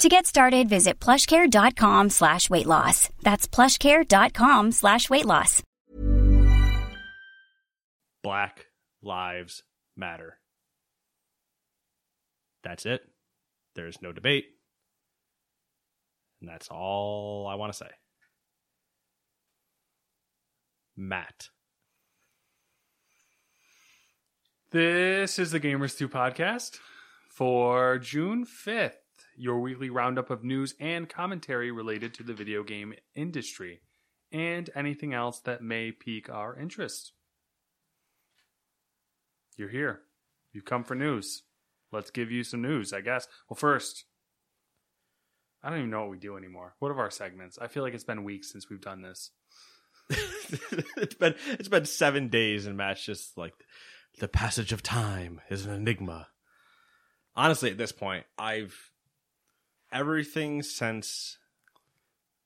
To get started, visit plushcare.com slash weight loss. That's plushcare.com slash weight loss. Black Lives Matter. That's it. There's no debate. And that's all I want to say. Matt. This is the Gamers 2 podcast for June 5th, your weekly roundup of news and commentary related to the video game industry and anything else that may pique our interest. You're here. You've come for news. Let's give you some news, I guess. Well, first, I don't even know what we do anymore. What are our segments? I feel like it's been weeks since we've done this. it's been it's been seven days and Matt's just like the passage of time is an enigma. Honestly, at this point, I've everything since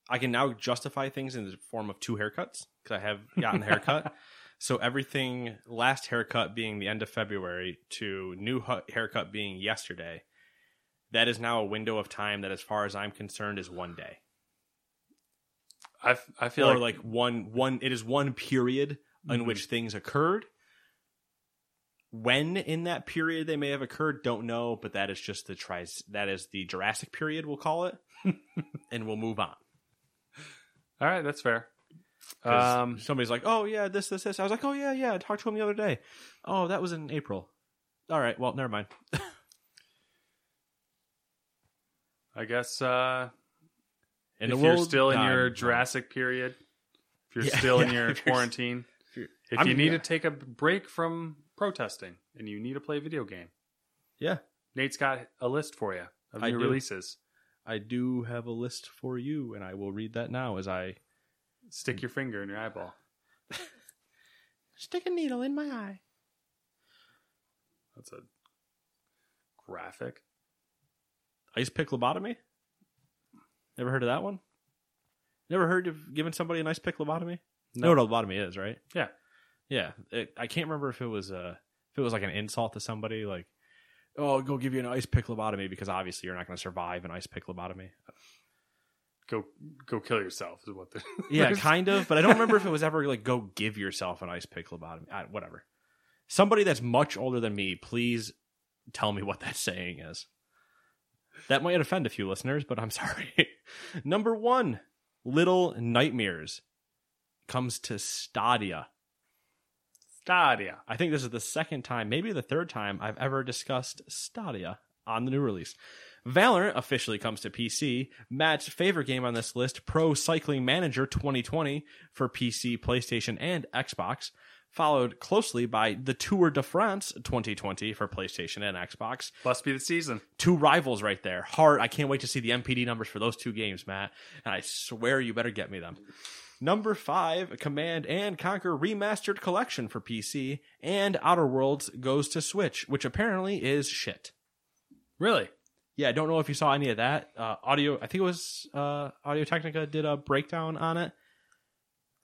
I can now justify things in the form of two haircuts because I have gotten a haircut. so everything last haircut being the end of February to new haircut being yesterday, that is now a window of time that, as far as I'm concerned, is one day I, I feel or like, like one one. It is one period in Mhm. which things occurred. When in that period they may have occurred, don't know, but that is just the tries. That is the Jurassic period, we'll call it, and we'll move on. all right, that's fair. Um, somebody's like, "Oh yeah, this, this, this." I was like, "Oh yeah, yeah." I talked to him the other day. Oh, that was in April. All right, well, never mind. I guess uh, if you're still in your Jurassic period, if you're Yeah, still in yeah, your if quarantine, if if you need yeah. to take a break from protesting and you need to play a video game, yeah, Nate's got a list for you of I new do. releases. I do have a list for you, and I will read that now as I Stick your finger in your eyeball. stick a needle in my eye. That's a graphic. Ice pick lobotomy. Never heard of that one? Never heard of giving somebody an ice pick lobotomy? No. No, what a lobotomy is, right? Yeah. Yeah. It, I can't remember if it was uh if it was like an insult to somebody, like, oh, go give you an ice pick lobotomy because obviously you're not going to survive an ice pick lobotomy. Go go kill yourself is what the Yeah, kind of, but I don't remember if it was ever like go give yourself an ice pick lobotomy. I, whatever. Somebody that's much older than me, please tell me what that saying is. That might offend a few listeners, but I'm sorry. Number one, Little Nightmares comes to Stadia. Stadia. I think this is the second time, maybe the third time, I've ever discussed Stadia on the new release. Valorant officially comes to PC. Matt's favorite game on this list, Pro Cycling Manager 2020 for PC, PlayStation, and Xbox, followed closely by the Tour de France 2020 for PlayStation and Xbox. Must be the season. Two rivals right there. Hard. I can't wait to see the NPD numbers for those two games, Matt. And I swear you better get me them. Number five, Command and Conquer Remastered Collection for PC, and Outer Worlds goes to Switch, which apparently is shit. Really? Yeah, I don't know if you saw any of that. Uh, Audio, I think it was uh, Audio Technica did a breakdown on it,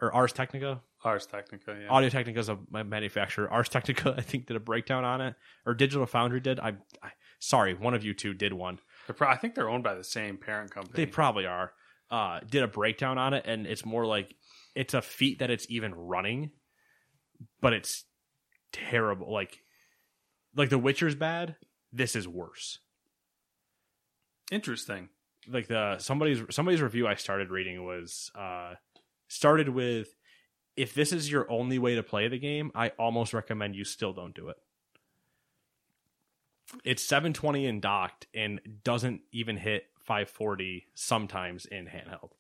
or Ars Technica. Ars Technica, yeah. Audio Technica is a manufacturer. Ars Technica, I think, did a breakdown on it, or Digital Foundry did. I, I sorry, one of you two did one. Pro- I think they're owned by the same parent company. They probably are. Uh, did a breakdown on it, and it's more like it's a feat that it's even running, but it's terrible. Like, like The Witcher's bad. This is worse. Interesting. Like the somebody's somebody's review I started reading was uh started with if this is your only way to play the game, I almost recommend you still don't do it. It's 720 and docked and doesn't even hit 540 sometimes in handheld.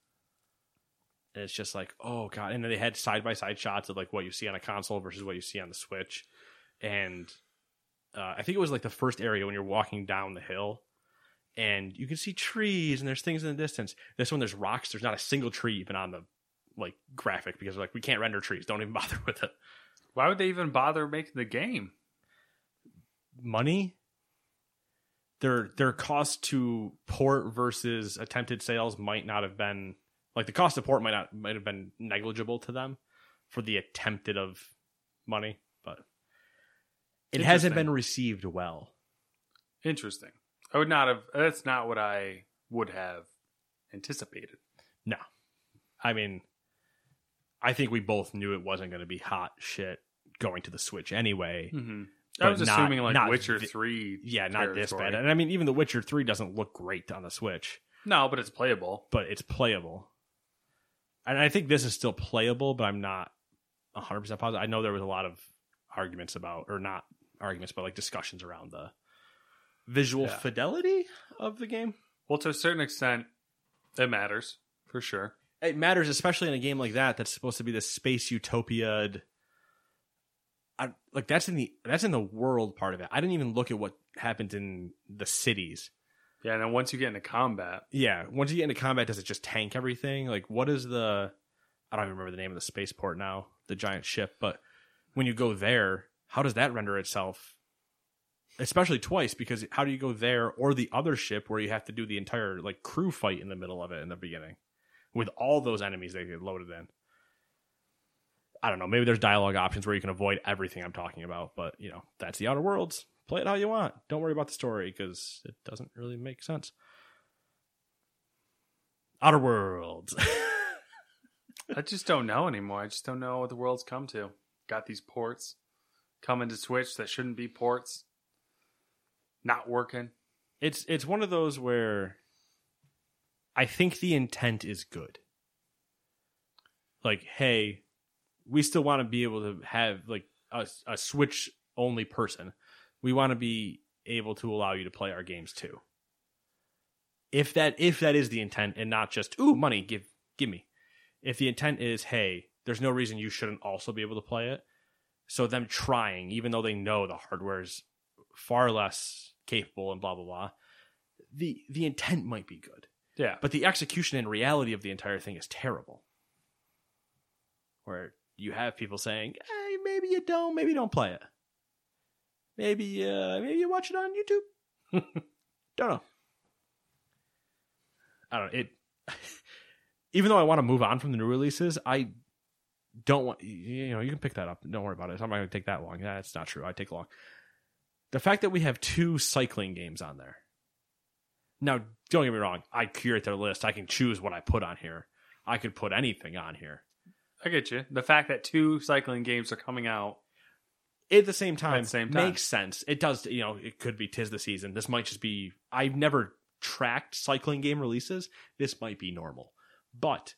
And it's just like, oh god! And then they had side by side shots of like what you see on a console versus what you see on the Switch, and uh, I think it was like the first area when you're walking down the hill, and you can see trees and there's things in the distance. This one there's rocks. There's not a single tree even on the like graphic because like we can't render trees. Don't even bother with it. Why would they even bother making the game? Money. Their their cost to port versus attempted sales might not have been like the cost of port might not might have been negligible to them for the attempted of money, but it hasn't been received well. Interesting. I would not have. That's not what I would have anticipated. No. I mean, I think we both knew it wasn't going to be hot shit going to the Switch anyway. Mm-hmm. I was not- assuming like Witcher thi- Three. Yeah, not this bad. And I mean, even The Witcher 3 doesn't look great on the Switch, No, but it's playable. but it's playable. And I think this is still playable, but I'm not 100% positive. I know there was a lot of arguments about, or not arguments, but like discussions around the visual Yeah. fidelity of the game. Well, to a certain extent, it matters for sure. it matters, especially in a game like that that's supposed to be the space utopia. I, like that's in the that's in the world part of it. I didn't even look at what happens in the cities. Yeah, and then once you get into combat, Yeah, once you get into combat, does it just tank everything? Like, what is the? I don't even remember the name of the spaceport now, the giant ship. But when you go there, how does that render itself? Especially twice, because how do you go there or the other ship where you have to do the entire like crew fight in the middle of it in the beginning, with all those enemies they get loaded in? I don't know. Maybe there's dialogue options where you can avoid everything I'm talking about, but you know that's the Outer Worlds. Play it how you want. Don't worry about the story because it doesn't really make sense. Outer Worlds. I just don't know anymore. I just don't know what the world's come to. Got these ports coming to Switch that shouldn't be ports. Not working. it's it's one of those where I think the intent is good. Like, hey, we still want to be able to have like a, a Switch only person. We want to be able to allow you to play our games too. If that if that is the intent and not just ooh money give give me. If the intent is hey, there's no reason you shouldn't also be able to play it. So them trying, even though they know the hardware is far less capable and blah blah blah, the the intent might be good, Yeah. but the execution and reality of the entire thing is terrible. Where you have people saying, hey, maybe you don't, maybe don't play it. Maybe uh maybe you watch it on YouTube. don't know. I don't know. It even though I want to move on from the new releases, I don't want you know, you can pick that up. Don't worry about it. It's not going to take that long. That's not true. I take long. The fact that we have two cycling games on there. Now, don't get me wrong. I curate their list. I can choose what I put on here. I could put anything on here. I get you. The fact that two cycling games are coming out. At the same time, the same time. makes sense. It does, you know, it could be tis the season. This might just be I've never tracked cycling game releases. This might be normal. But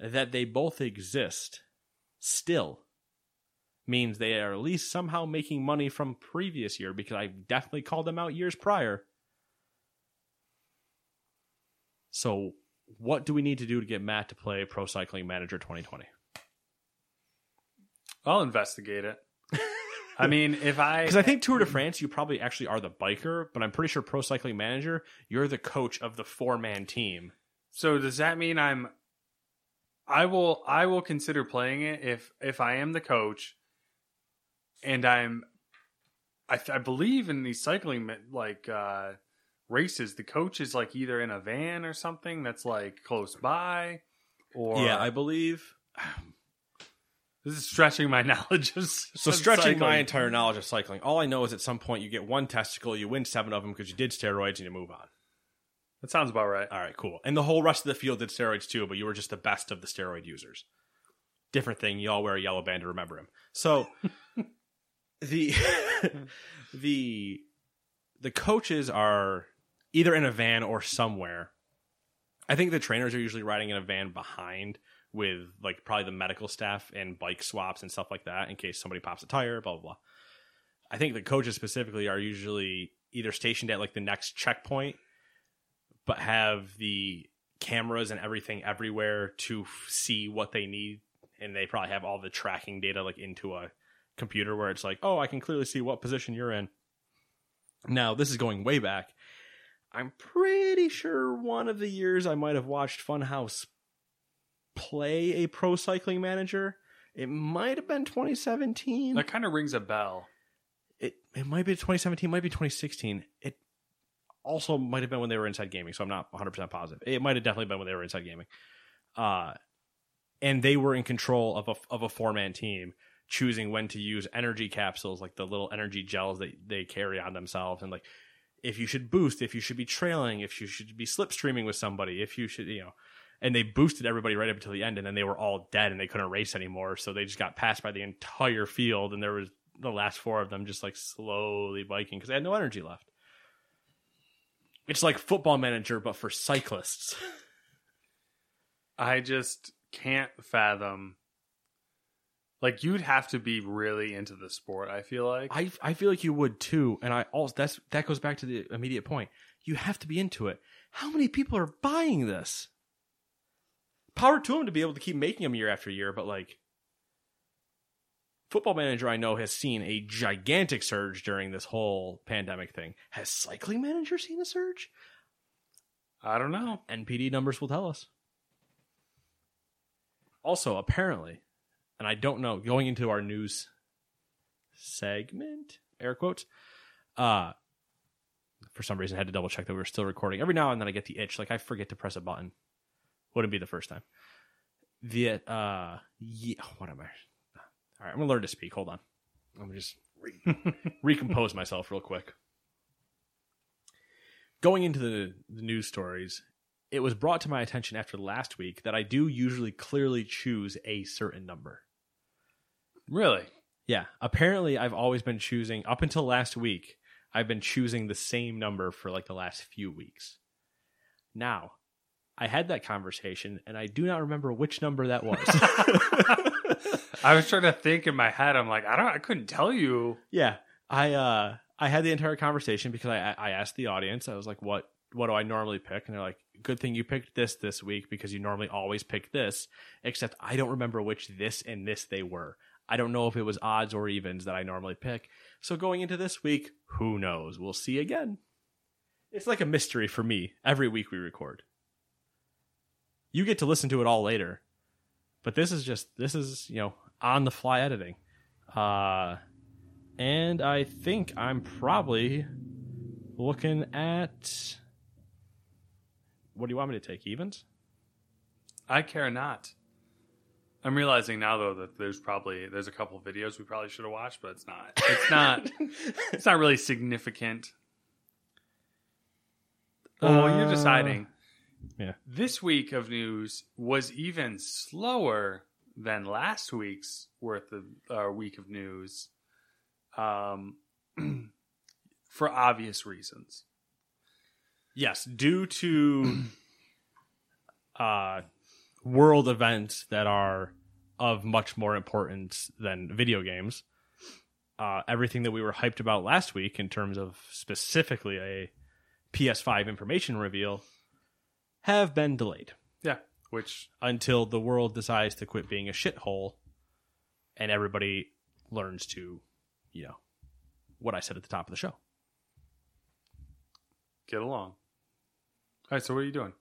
that they both exist still means they are at least somehow making money from previous year because I definitely called them out years prior. So, what do we need to do to get Matt to play Pro Cycling Manager 2020? I'll investigate it. I mean, if I Because I think Tour de France, you probably actually are the biker, but I'm pretty sure Pro Cycling Manager, you're the coach of the four man team. So does that mean I'm I will I will consider playing it if if I am the coach and I'm I I believe in these cycling like uh races the coach is like either in a van or something that's like close by or yeah, I believe. this is stretching my knowledge of So of stretching my cycling. entire knowledge of cycling, all I know is at some point you get one testicle, you win seven of them because you did steroids and you move on. That sounds about right. All right, cool. And the whole rest of the field did steroids too, but you were just the best of the steroid users. Different thing. You all wear a yellow band to remember him. So the the the coaches are either in a van or somewhere. I think the trainers are usually riding in a van behind with like probably the medical staff and bike swaps and stuff like that in case somebody pops a tire, blah blah blah. I think the coaches specifically are usually either stationed at like the next checkpoint, but have the cameras and everything everywhere to f- see what they need, and they probably have all the tracking data like into a computer where it's like, oh, I can clearly see what position you're in. Now this is going way back. I'm pretty sure one of the years I might have watched Funhaus play a pro cycling manager. It might have been 2017 That kind of rings a bell. it it might be 2017, might be 2016. It also might have been when they were inside gaming, so I'm not 100 percent positive. It might have definitely been when they were inside gaming. Uh, and they were in control of a of a four man team, choosing when to use energy capsules, like the little energy gels that they carry on themselves, and like if you should boost, if you should be trailing, if you should be slipstreaming with somebody, if you should, you know. And they boosted everybody right up until the end, and then they were all dead, and they couldn't race anymore. So they just got passed by the entire field, and there was the last four of them just like slowly biking because they had no energy left. It's like football manager, but for cyclists. I just can't fathom. Like you'd have to be really into the sport. I feel like I I feel like you would too, and I also that's that goes back to the immediate point. You have to be into it. How many people are buying this? Power to them to be able to keep making them year after year, but like Football Manager, I know has seen a gigantic surge during this whole pandemic thing. Has Cycling Manager seen a surge? I don't know. NPD numbers will tell us. Also, apparently, and I don't know, going into our news segment, air quotes, uh, for some reason I had to double check that we were still recording. Every now and then I get the itch, like I forget to press a button. Wouldn't be the first time. The uh, yeah, what am I? All right, I'm gonna learn to speak. Hold on, I'm gonna just re- recompose myself real quick. Going into the, the news stories, it was brought to my attention after last week that I do usually clearly choose a certain number. Really? Yeah, apparently I've always been choosing up until last week. I've been choosing the same number for like the last few weeks. Now, I had that conversation and I do not remember which number that was. I was trying to think in my head. I'm like, I don't. I couldn't tell you. yeah, I uh I had the entire conversation because I I asked the audience. I was like, "What what do I normally pick?" And they're like, "Good thing you picked this this week because you normally always pick this." Except I don't remember which this and this they were. I don't know if it was odds or evens that I normally pick. So going into this week, who knows? We'll see again. It's like a mystery for me every week we record. You get to listen to it all later. But this is just this is, you know, on the fly editing. Uh and I think I'm probably looking at what do you want me to take? Evens? I care not. I'm realizing now though that there's probably there's a couple of videos we probably should have watched, but it's not. It's not. it's not really significant. Oh, when you're Uh, deciding, yeah. this week of news was even slower than last week's worth of uh, week of news, um, for obvious reasons. Yes, due to uh, world events that are of much more importance than video games, uh, everything that we were hyped about last week in terms of specifically a PS5 information reveal have been delayed Yeah, which until the world decides to quit being a shithole and everybody learns to, you know, what I said at the top of the show. get along. All right, so what are you doing?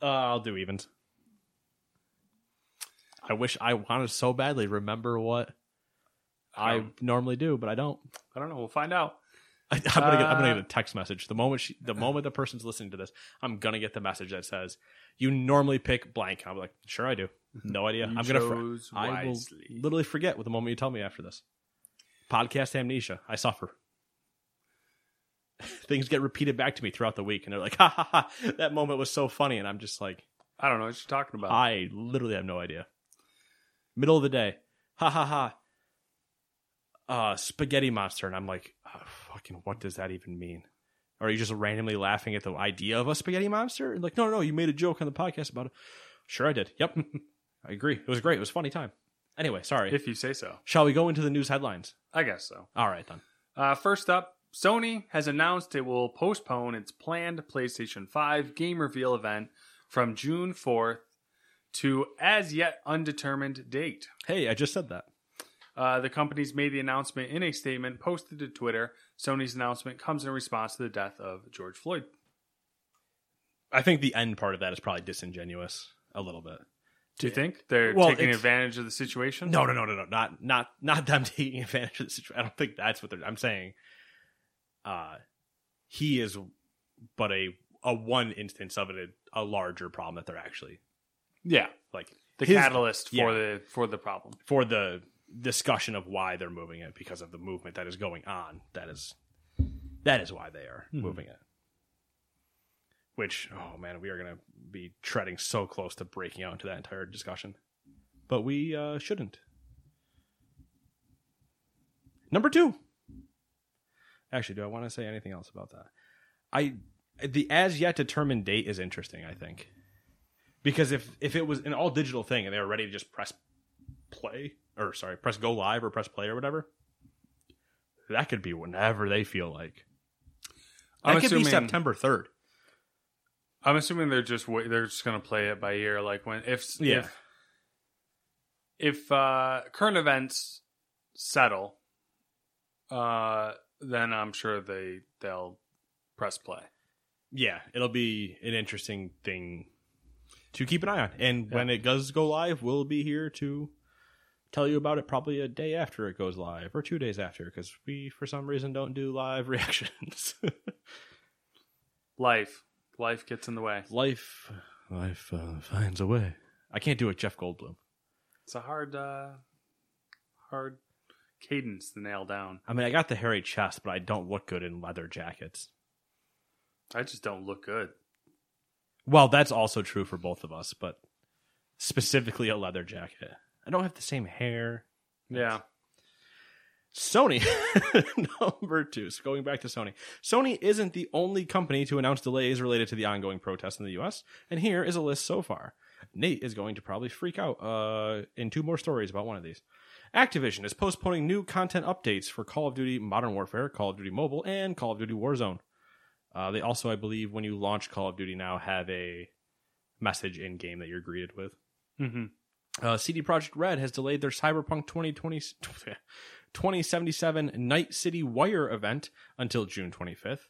Uh, I'll do evens. I wish I wanted so badly remember what I Um, normally do, but I don't. I don't know. We'll find out. I, am gonna get I'm gonna Uh, get a text message the moment she, the moment the person's listening to this. I'm gonna get the message that says you normally pick blank. I'm like, sure I do. No idea. I'm gonna. Fr- I will literally forget with the moment you tell me after this. Podcast amnesia. I suffer. Things get repeated back to me throughout the week, and they're like, "Ha ha ha!" That moment was so funny, and I'm just like, I don't know what you're talking about. I literally have no idea. Middle of the day, ha ha ha. Uh, spaghetti monster, and I'm like, oh, fucking, what does that even mean? Or are you just randomly laughing at the idea of a spaghetti monster? And like, no, no, no, you made a joke on the podcast about it. Sure, I did. Yep. I agree. It was great. It was a funny time. Anyway, sorry. If you say so. Shall we go into the news headlines? I guess so. All right then. Uh, first up, Sony has announced it will postpone its planned PlayStation 5 game reveal event from June 4th to as yet undetermined date. Hey, I just said that. Uh, the companies made the announcement in a statement posted to Twitter. Sony's announcement comes in response to the death of George Floyd. I think the end part of that is probably disingenuous a little bit. Do you think they're Well, taking advantage of the situation? No, no, no, no, no. Not not not them taking advantage of the situation. I don't think that's what they're I'm saying. Uh he is but a a one instance of it a larger problem that they're actually Yeah, like the his- catalyst for yeah. the for the problem. for the discussion of why they're moving it because of the movement that is going on. That is that is why they are moving it. Which oh man, we are going to be treading so close to breaking out into that entire discussion, but we uh, shouldn't. Number two. Actually, do I want to say anything else about that? I the as yet determined date is interesting. I think because if if it was an all digital thing and they were ready to just press play or sorry press go live or press play or whatever that could be whenever they feel like that I'm could assuming, be september 3rd I'm assuming they're just they're just going to play it by ear. Like when if Yeah. if if uh, current events settle, uh, then I'm sure they they'll press play. yeah it'll be an interesting thing to keep an eye on. And when it does go live we'll be here to tell you about it probably a day after it goes live or two days after because we for some reason don't do live reactions. Life. Life gets in the way. life life uh, finds a way. I can't do it jeff goldblum. It's a hard uh, hard cadence to nail down. i mean i got the hairy chest but i don't look good in leather jackets. I just don't look good. Well, that's also true for both of us, but specifically a leather jacket. I don't have the same hair. Yeah. Sony, number two. So going back to Sony. Sony isn't the only company to announce delays related to the ongoing protests in the US, and here is a list so far. Nate is going to probably freak out uh, in two more stories about one of these. Activision is postponing new content updates for Call of Duty Modern Warfare, Call of Duty Mobile, and Call of Duty Warzone. Uh, they also, I believe, when you launch Call of Duty now, have a message in game that you're greeted with. hmm Uh, CD Projekt Red has delayed their Cyberpunk 2020, 2077 Night City Wire event until June 25th.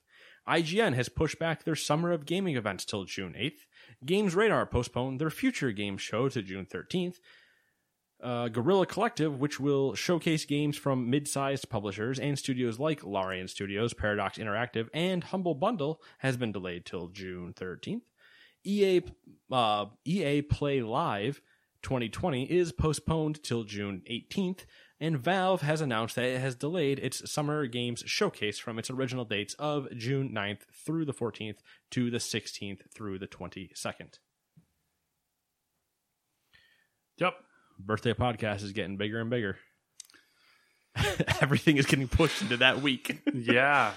IGN has pushed back their Summer of Gaming events till June 8th. Games Radar postponed their Future Games show to June 13th. Uh, Guerrilla Collective, which will showcase games from mid-sized publishers and studios like Larian Studios, Paradox Interactive, and Humble Bundle, has been delayed till June 13th. EA uh, EA Play Live 2020 is postponed till June 18th, and Valve has announced that it has delayed its Summer Games Showcase from its original dates of June 9th through the 14th to the 16th through the 22nd. Yep. Birthday podcast is getting bigger and bigger. Everything is getting pushed into that week. yeah.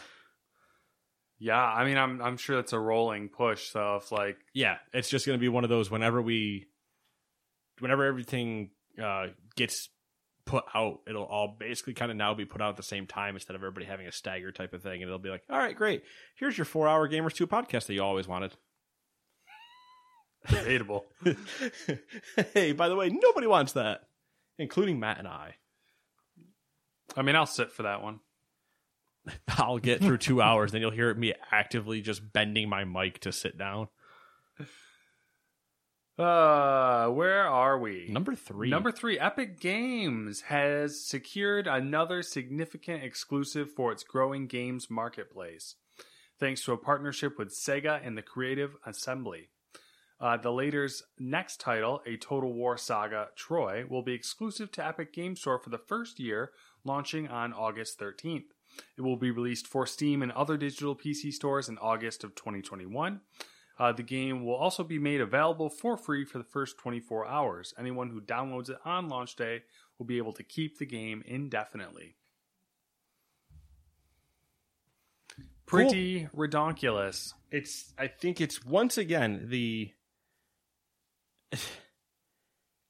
Yeah, I mean I'm I'm sure it's a rolling push, so if like yeah, it's just going to be one of those whenever we, whenever everything uh, gets put out, it'll all basically kind of now be put out at the same time instead of everybody having a stagger type of thing. And it'll be like, all right, great. Here's your four hour Gamers 2 podcast that you always wanted. Debatable. hey, by the way, nobody wants that, including Matt and I. I mean I'll sit for that one. I'll get through two hours, then you'll hear me actively just bending my mic to sit down. Uh where are we? Number three. Number three, Epic Games has secured another significant exclusive for its growing games marketplace, thanks to a partnership with Sega and the Creative Assembly. Uh, the latter's next title, a Total War Saga Troy, will be exclusive to Epic Game Store for the first year, launching on August 13th. It will be released for Steam and other digital PC stores in August of 2021. Uh, the game will also be made available for free for the first 24 hours. Anyone who downloads it on launch day will be able to keep the game indefinitely. Pretty redonkulous. it's I think it's once again the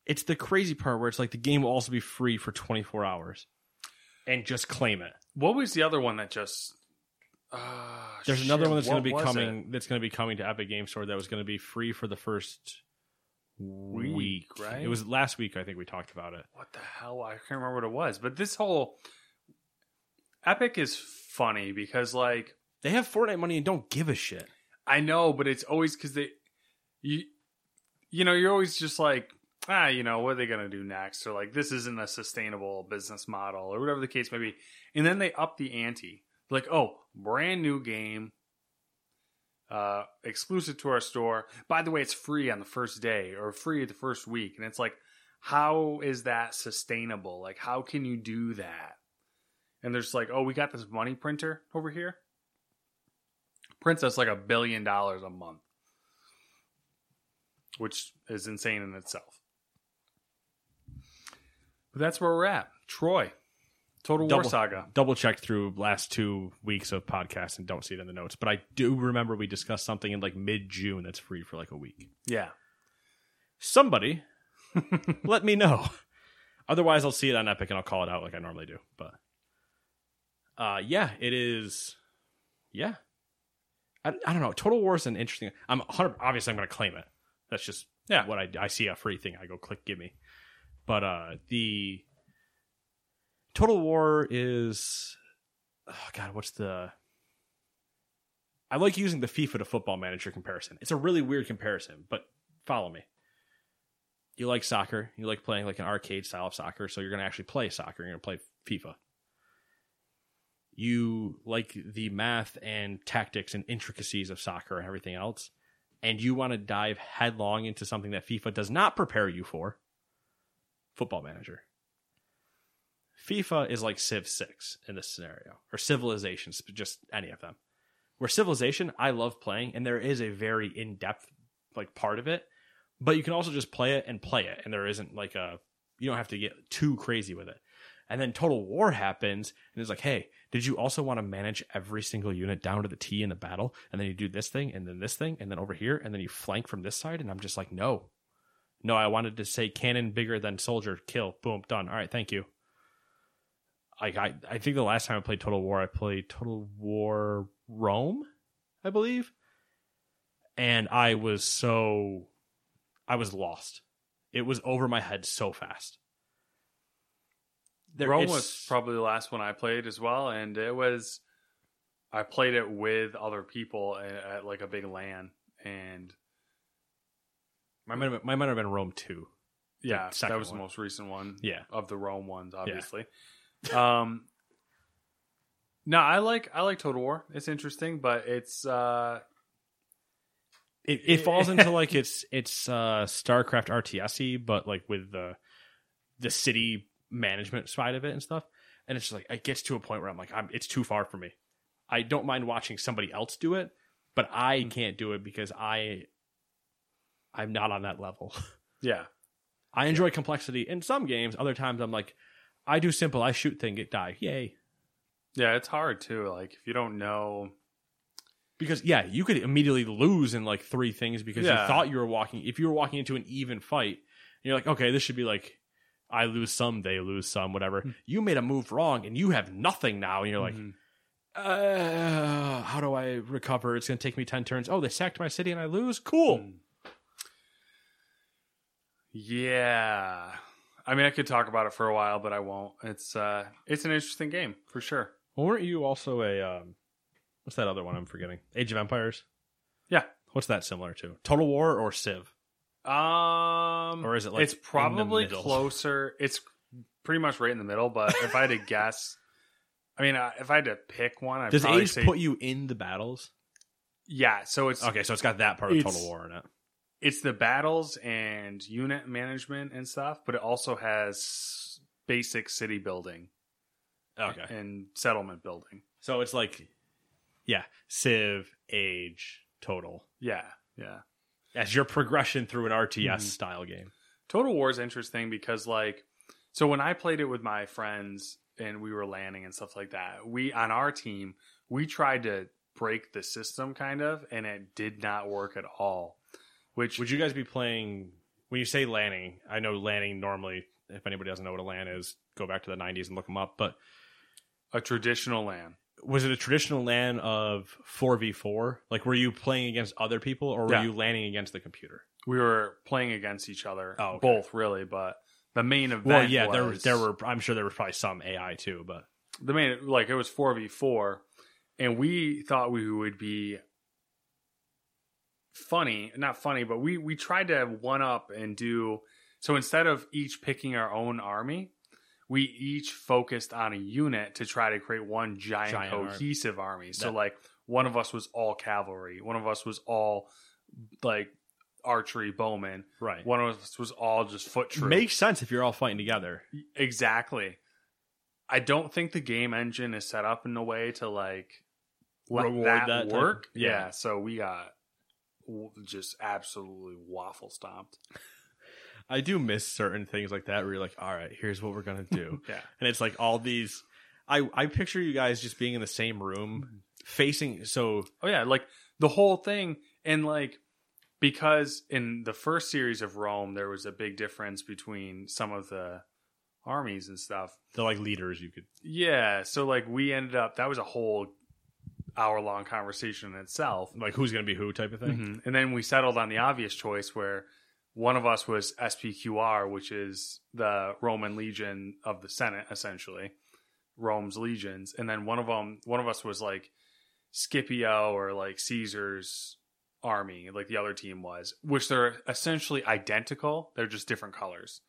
it's the crazy part where it's like the game will also be free for 24 hours, and just claim it. What was the other one that just? Uh, There's another one that's going to be coming. it? That's going to be coming to Epic Game Store. That was going to be free for the first week. Week, right? It was last week. I think we talked about it. What the hell? I can't remember what it was. But this whole Epic is funny because like They have Fortnite money and don't give a shit. I know, but it's always because they you you know you're always just like ah you know what are they gonna do next or like this isn't a sustainable business model or whatever the case may be, and then they up the ante like oh brand new game. Uh, exclusive to our store. By the way, it's free on the first day or free the first week, and it's like, how is that sustainable? Like, how can you do that? And there's like, oh, we got this money printer over here. Prints us like a billion dollars a month, which is insane in itself. But that's where we're at. Troy, Total War Saga. Double checked through last two weeks of podcasts and don't see it in the notes, but I do remember we discussed something in like mid June that's free for like a week. Yeah. Somebody let me know. Otherwise, I'll see it on Epic and I'll call it out like I normally do. But uh, yeah, it is. Yeah, I, I don't know. Total War is an interesting. I'm 100, obviously I'm going to claim it. That's just Yeah. what I I see a free thing. I go click give me. But uh, the Total War is. Oh God, what's the? I like using the FIFA to Football Manager comparison. It's a really weird comparison, but follow me you like soccer, you like playing like an arcade style of soccer, so you're going to actually play soccer, you're going to play FIFA. You like the math and tactics and intricacies of soccer and everything else, and you want to dive headlong into something that FIFA does not prepare you for football manager. FIFA is like Civ 6 in this scenario, or Civilizations, just any of them. Where Civilization, I love playing, and there is a very in depth like part of it but you can also just play it and play it and there isn't like a you don't have to get too crazy with it and then total war happens and it's like hey did you also want to manage every single unit down to the t in the battle? And then you do this thing and then this thing and then over here and then you flank from this side? And i'm just like no. No i wanted to say cannon bigger than soldier kill boom done. All right thank you. Like i i think the last time i played total war i played total war rome i believe. And i was so I was lost. It was over my head so fast. There- Rome was probably the last one I played as well, and it was. I played it with other people at, at like a big LAN, and my might have, been- mine might have been Rome two. yeah, that was one. the most recent one. Yeah. of the Rome ones, obviously. um, no, I like I like Total War. It's interesting, but it's uh, It, it falls into like it's it's uh StarCraft RTSy, but like with the the city management side of it and stuff. And it's just like it gets to a point where I'm like, I'm it's too far for me. I don't mind watching somebody else do it, but I mm. can't do it because I I'm not on that level. yeah, I enjoy complexity in some games. Other times I'm like, I do simple, I shoot thing, get die. Yay. yeah. It's hard too. Like if you don't know, Because yeah, you could immediately lose in like three things because Yeah. you thought you were walking. If you were walking into an even fight, you're like, okay, this should be like, I lose some, they lose some, whatever. Hmm. You made a move wrong, and you have nothing now, and you're like, Mhm. uh, how do I recover? It's gonna take me ten turns. Oh, they sacked my city, and I lose. Cool. Mm. Yeah. I mean, I could talk about it for a while, but I won't. It's uh, it's an interesting game for sure. Well, weren't you also a um, what's that other one? I'm forgetting. Age of Empires. Yeah. What's that similar to? Total War or Civ? Um, Or is it, like, it's probably closer. It's pretty much right in the middle. But if I had to guess, I mean, uh, if I had to pick one, I'd Does probably Age say put you in the battles? yeah. So it's Okay, so it's got that part of Total War in it. it's the battles and unit management and stuff, but it also has basic city building Okay. and settlement building. So it's like, yeah, Civ, Age, Total. Yeah, yeah. As your progression through an RTS Mhm. style game. Total War is interesting because like so when I played it with my friends and we were landing and stuff like that, we on our team, we tried to break the system kind of and it did not work at all. Which Would you guys be playing when you say landing, I know landing normally. If anybody doesn't know what a LAN is, go back to the '90s and look them up. But A traditional LAN. Was it a traditional LAN of four v four? Like, were you playing against other people, or were Yeah. you landing against the computer? We were playing against each other. Oh, okay. Both really, but the main event. Well, yeah, there was, there were. I'm sure there was probably some AI too, but the main like it was four v four, and we thought we would be funny, not funny, but we we tried to one up and do so instead of each picking our own army. We each focused on a unit to try to create one giant, Giant cohesive army. So, That- like, one of us was all cavalry, one of us was all like archery bowmen, right. one of us was all just foot troops. Makes sense if you're all fighting together. Exactly. I don't think the game engine is set up in a way to like let Reward that, that work. yeah. yeah. so we got just absolutely waffle stomped. I do miss certain things like that where you're like, all right, here's what we're gonna do. Yeah. and it's like all these I I picture you guys just being in the same room facing so Oh yeah, like the whole thing, and like because in the first series of Rome there was a big difference between some of the armies and stuff. the like leaders you could Yeah, so like we ended up that was a whole hour long conversation in itself. like who's gonna be who type of thing. Mhm. And then we settled on the obvious choice where one of us was SPQR, which is the Roman Legion of the Senate, essentially, Rome's legions, and then one of them, one of us was like Scipio or like Caesar's army, like the other team was, which they're essentially identical. They're just different colors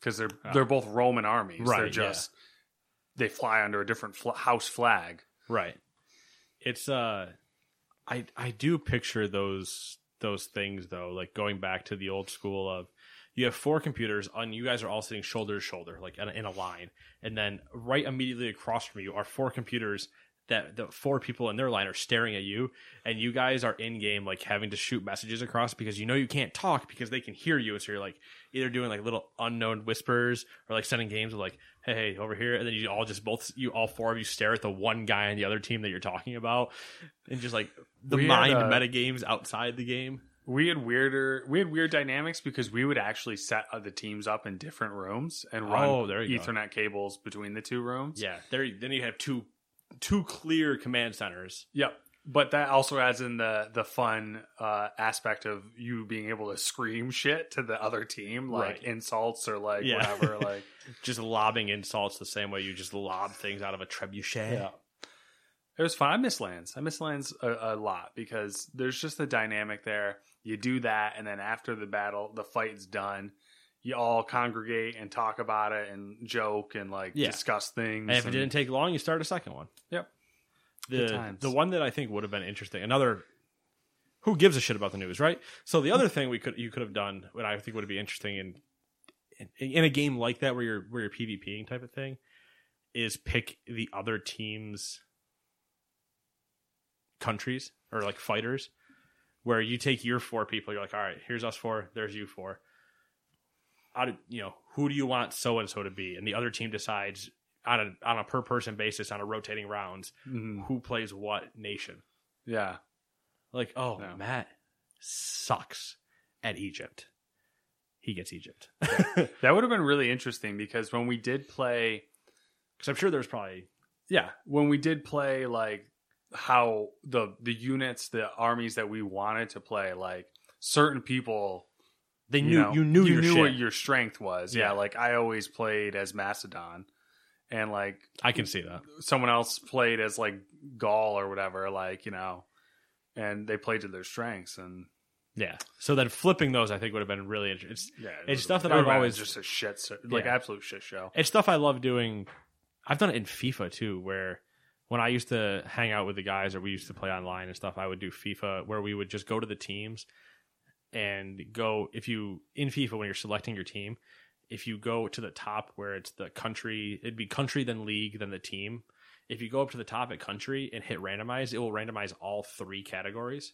because they're Ah. they're both Roman armies. Right, They're yeah. just they fly under a different fl- house flag. Right. It's uh I I do picture those those things though, like going back to the old school of you have four computers and you guys are all sitting shoulder to shoulder, like in a, in a line. And then right immediately across from you are four computers that the four people in their line are staring at you and you guys are in game like having to shoot messages across because you know you can't talk because they can hear you and so you're like either doing like little unknown whispers or like sending games of like hey, hey over here and then you all just both you all four of you stare at the one guy on the other team that you're talking about and just like the We had, mind uh, meta games outside the game we had weirder we had weird dynamics because we would actually set the teams up in different rooms and run Oh, there you go. ethernet cables between the two rooms yeah there then you have two two clear command centers. Yep. But that also adds in the the fun uh aspect of you being able to scream shit to the other team like Right. insults or like Yeah. whatever like just lobbing insults the same way you just lob things out of a trebuchet. Yeah. It was fun. I miss LANs. I miss LANs a, a lot because there's just the dynamic there. You do that and then after the battle the fight's done you all congregate and talk about it and joke and like Yeah. discuss things And if it didn't take long, you start a second one. Yep. The the one that I think would have been interesting. Another who gives a shit about the news, right? So the other thing we could you could have done, what I think would be interesting in, in in a game like that where you're where you're PvPing type of thing, is pick the other team's countries or like fighters, where you take your four people. You're like, all right, here's us four. There's you four. Out of, you know, who do you want so and so to be? And the other team decides on a on a per person basis on a rotating rounds Mhm. who plays what nation. yeah Like, oh, Yeah. Matt sucks at Egypt. He gets Egypt. that would have been really interesting because when we did play Because I'm sure there's probably yeah when we did play like how the the units the armies that we wanted to play like certain people they you knew know, you knew you your knew shit. what your strength was yeah. Yeah. like i always played as macedon and like I can see that. someone else played as like gaul or whatever like you know and they played to their strengths and Yeah. So then flipping those, I think would have been really interesting. It's yeah it It's stuff that I've always- just a shit like Yeah. absolute shit show it's stuff I love doing. I've done it in FIFA too, where when I used to hang out with the guys or we used to play online and stuff, I would do FIFA where we would just go to the teams and go if you in FIFA when you're selecting your team, if you go to the top where it's the country, it'd be country then league then the team. If you go up to the top at country and hit randomize, it will randomize all three categories.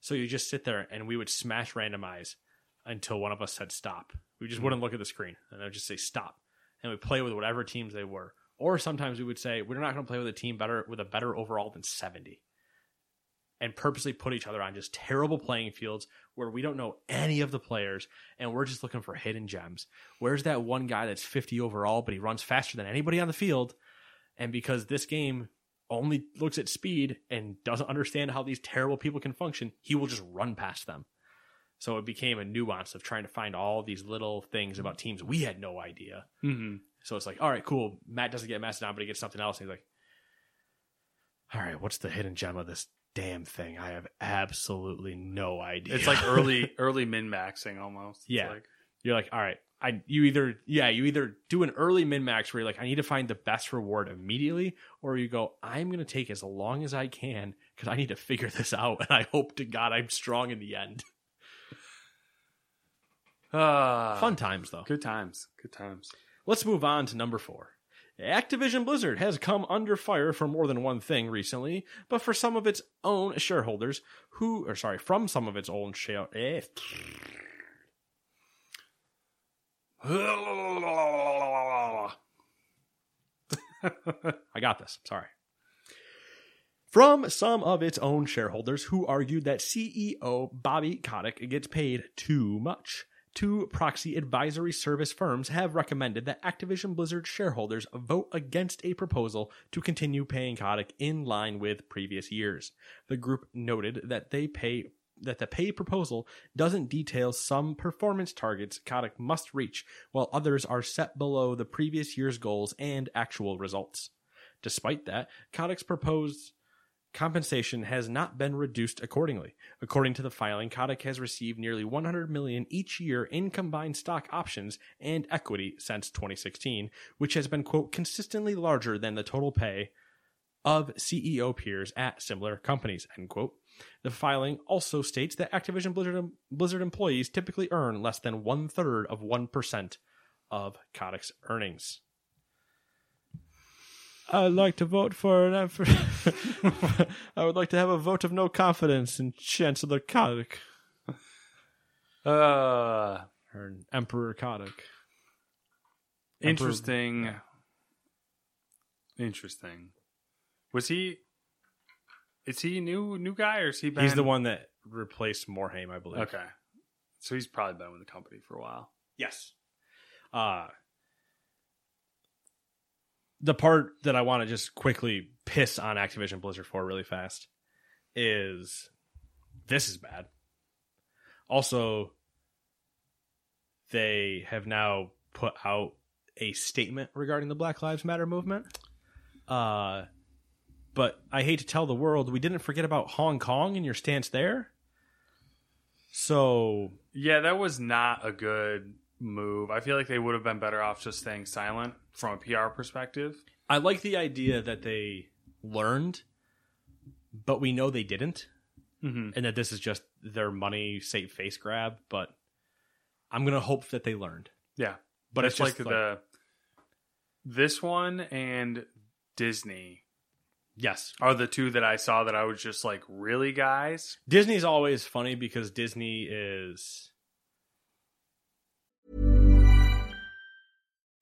So you just sit there and we would smash randomize until one of us said stop. We just hmm. wouldn't look at the screen and I would just say stop. And we play with whatever teams they were. Or sometimes we would say we're not going to play with a team better with a better overall than 70. And purposely put each other on just terrible playing fields where we don't know any of the players and we're just looking for hidden gems. Where's that one guy that's 50 overall, but he runs faster than anybody on the field? And because this game only looks at speed and doesn't understand how these terrible people can function, he will just run past them. So it became a nuance of trying to find all these little things about teams we had no idea. Mm-hmm. So it's like, all right, cool. Matt doesn't get Mastodon, but he gets something else. And he's like, all right, what's the hidden gem of this damn thing? I have absolutely no idea. It's like early early min maxing almost. It's Yeah. like, you're like, all right, I you either yeah, you either do an early min max where you're like, I need to find the best reward immediately, or you go, I'm gonna take as long as I can because I need to figure this out, and I hope to God I'm strong in the end. ah, Fun times though. Good times. Good times. Let's move on to number four. Activision Blizzard has come under fire for more than one thing recently, but for some of its own shareholders who, or sorry, from some of its own share. Eh. I got this. Sorry. From some of its own shareholders who argued that CEO Bobby Kotick gets paid too much. Two proxy advisory service firms have recommended that Activision Blizzard shareholders vote against a proposal to continue paying Kotick in line with previous years. The group noted that they pay that the pay proposal doesn't detail some performance targets Kotick must reach, while others are set below the previous year's goals and actual results. Despite that, Kotick's proposed compensation has not been reduced accordingly. According to the filing, Kotick has received nearly 100 million each year in combined stock options and equity since 2016, which has been quote consistently larger than the total pay of CEO peers at similar companies end quote. The filing also states that Activision Blizzard, Blizzard employees typically earn less than one third of 1% of Kotick's earnings. I'd like to vote for an. For I would like to have a vote of no confidence in Chancellor Kotick Uh, or Emperor Kotick. interesting. Interesting. Was he? Is he a new new guy or is he? Been... He's the one that replaced Morhaime, I believe. Okay, so he's probably been with the company for a while. Yes. Uh the part that I want to just quickly piss on Activision Blizzard for really fast is this is bad. Also, they have now put out a statement regarding the Black Lives Matter movement. Uh but I hate to tell the world we didn't forget about Hong Kong and your stance there. So Yeah, that was not a good move. I feel like they would have been better off just staying silent from a PR perspective. I like the idea that they learned, but we know they didn't, Mm-hmm. and that this is just their money safe face grab. But I'm gonna hope that they learned. Yeah, But it's, it's like, just the this one and Disney Yes, are the two that I saw that I was just like, really, guys? Disney's always funny because Disney is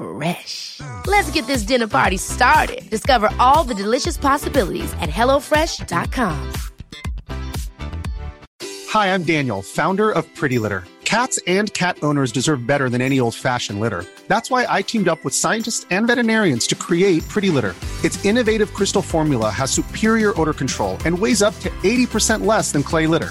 Fresh. Let's get this dinner party started. Discover all the delicious possibilities at hellofresh.com. Hi, I'm Daniel, founder of Pretty Litter. Cats and cat owners deserve better than any old fashioned litter. That's why I teamed up with scientists and veterinarians to create Pretty Litter. Its innovative crystal formula has superior odor control and weighs up to 80% less than clay litter.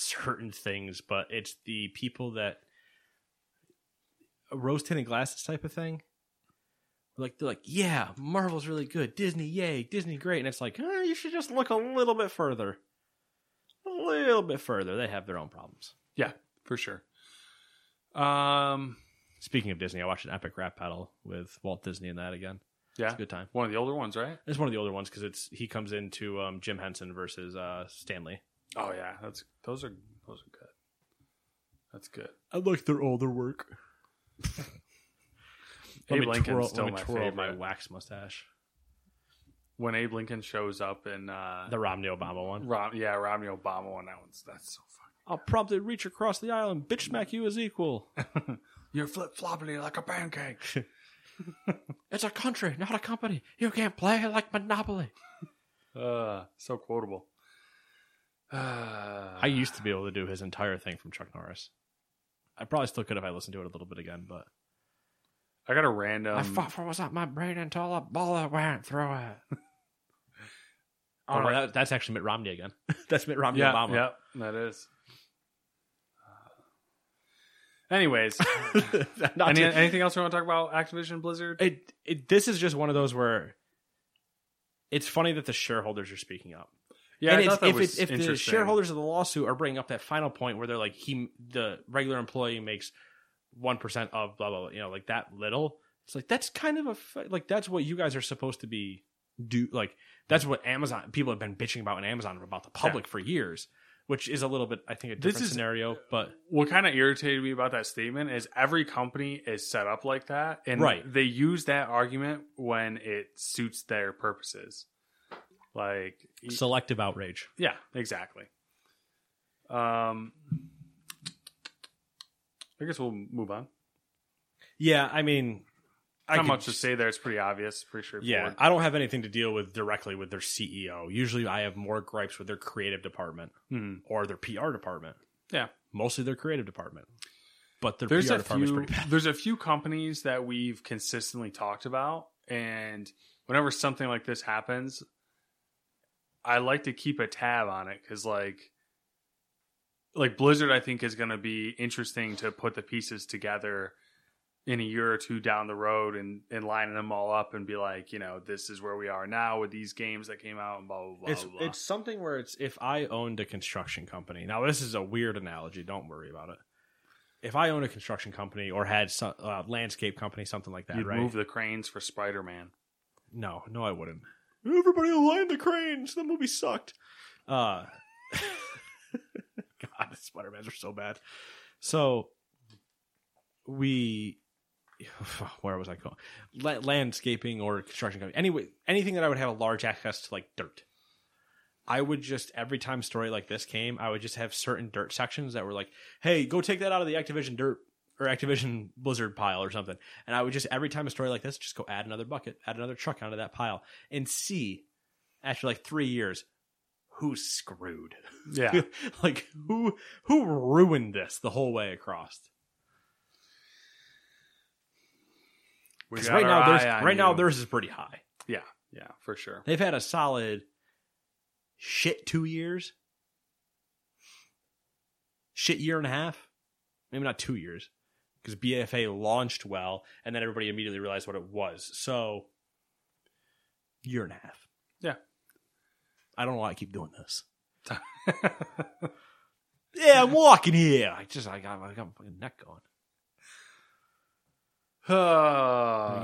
certain things, but it's the people that rose tinted glasses type of thing. Like they're like, yeah, Marvel's really good. Disney, yay, Disney great. And it's like, eh, you should just look a little bit further. A little bit further. They have their own problems. Yeah, for sure. Um, Speaking of Disney, I watched an epic rap battle with Walt Disney in that again. yeah, It's a good time. one of the older ones, right? It's one of the older ones because it's he comes into um, Jim Henson versus uh, Stanley. Oh yeah, that's those are those are good. That's good. I like their older work. Abe Lincoln's still let me my twirl my wax mustache. When Abe Lincoln shows up in uh, The Romney Obama one. Rom- yeah, Romney Obama one. That one's that's so funny. I'll promptly reach across the aisle and bitch smack you as equal. You're flip flopping like a pancake. it's a country, not a company. You can't play like Monopoly. uh, so quotable. Uh, I used to be able to do his entire thing from Chuck Norris. I probably still could if I listened to it a little bit again, but I got a random. I fought for what's up my brain until a bullet went through it. oh, no, that, that's actually Mitt Romney again. that's Mitt Romney yeah, Obama. yeah, that is. Anyways, any, to- anything else we want to talk about Activision Blizzard? it, it this is just one of those where it's funny that the shareholders are speaking up. Yeah, and I it's, that if if the shareholders of the lawsuit are bringing up that final point where they're like he the regular employee makes one percent of blah blah blah, you know, like that little. It's like that's kind of a like that's what you guys are supposed to be do like that's what Amazon people have been bitching about in Amazon about the public for years, which is a little bit I think a different is- scenario, but what kind of irritated me about that statement is every company is set up like that, and Right. they use that argument when it suits their purposes. Like, selective outrage. yeah, exactly. Um, I guess we'll move on. Yeah, I mean, I Not could much to say there. It's pretty obvious, pretty straightforward. Yeah, I don't have anything to deal with directly with their CEO. Usually, I have more gripes with their creative department Mhm. or their PR department. yeah. Mostly their creative department, but their There's PR a department's few. pretty bad. There's a few companies that we've consistently talked about, and whenever something like this happens, I like to keep a tab on it because, like, like Blizzard, I think is going to be interesting to put the pieces together in a year or two down the road and and lining them all up and be like, you know, this is where we are now with these games that came out and blah blah blah. It's blah. it's something where it's if I owned a construction company. Now this is a weird analogy. Don't worry about it. If I owned a construction company or had some uh, landscape company, something like that, You'd right? move the cranes for Spider Man. No, no, I wouldn't. Everybody align the cranes. The movie sucked. Uh, God, Spider Mans are so bad. So we, where was I going? La- landscaping or construction company. Anyway, anything that I would have a large access to, like dirt. I would just every time story like this came, I would just have certain dirt sections that were like, "Hey, go take that out of the Activision dirt or Activision Blizzard pile or something." And I would just every time a story like this, just go add another bucket, add another truck onto that pile, and see after like three years who's screwed. Yeah. like who who ruined this the whole way across. We 'Cause got right now, on right now theirs is pretty high. Yeah, yeah, for sure. They've had a solid shit two years, shit year and a half, maybe not two years, because BFA launched well, and then everybody immediately realized what it was. So, year and a half. Yeah. I don't know why I keep doing this. Yeah, I'm walking here. I just I got I got my fucking neck going. Uh,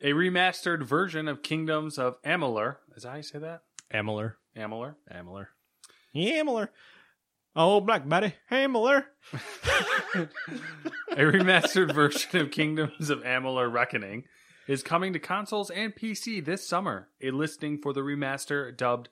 a remastered version of Kingdoms of Amalur. Is that how you say that? Amalur. Amalur. Amalur. Amalur. Oh, Black Betty. Amalur. A remastered version of Kingdoms of Amalur Reckoning is coming to consoles and PC this summer. A listing for the remaster dubbed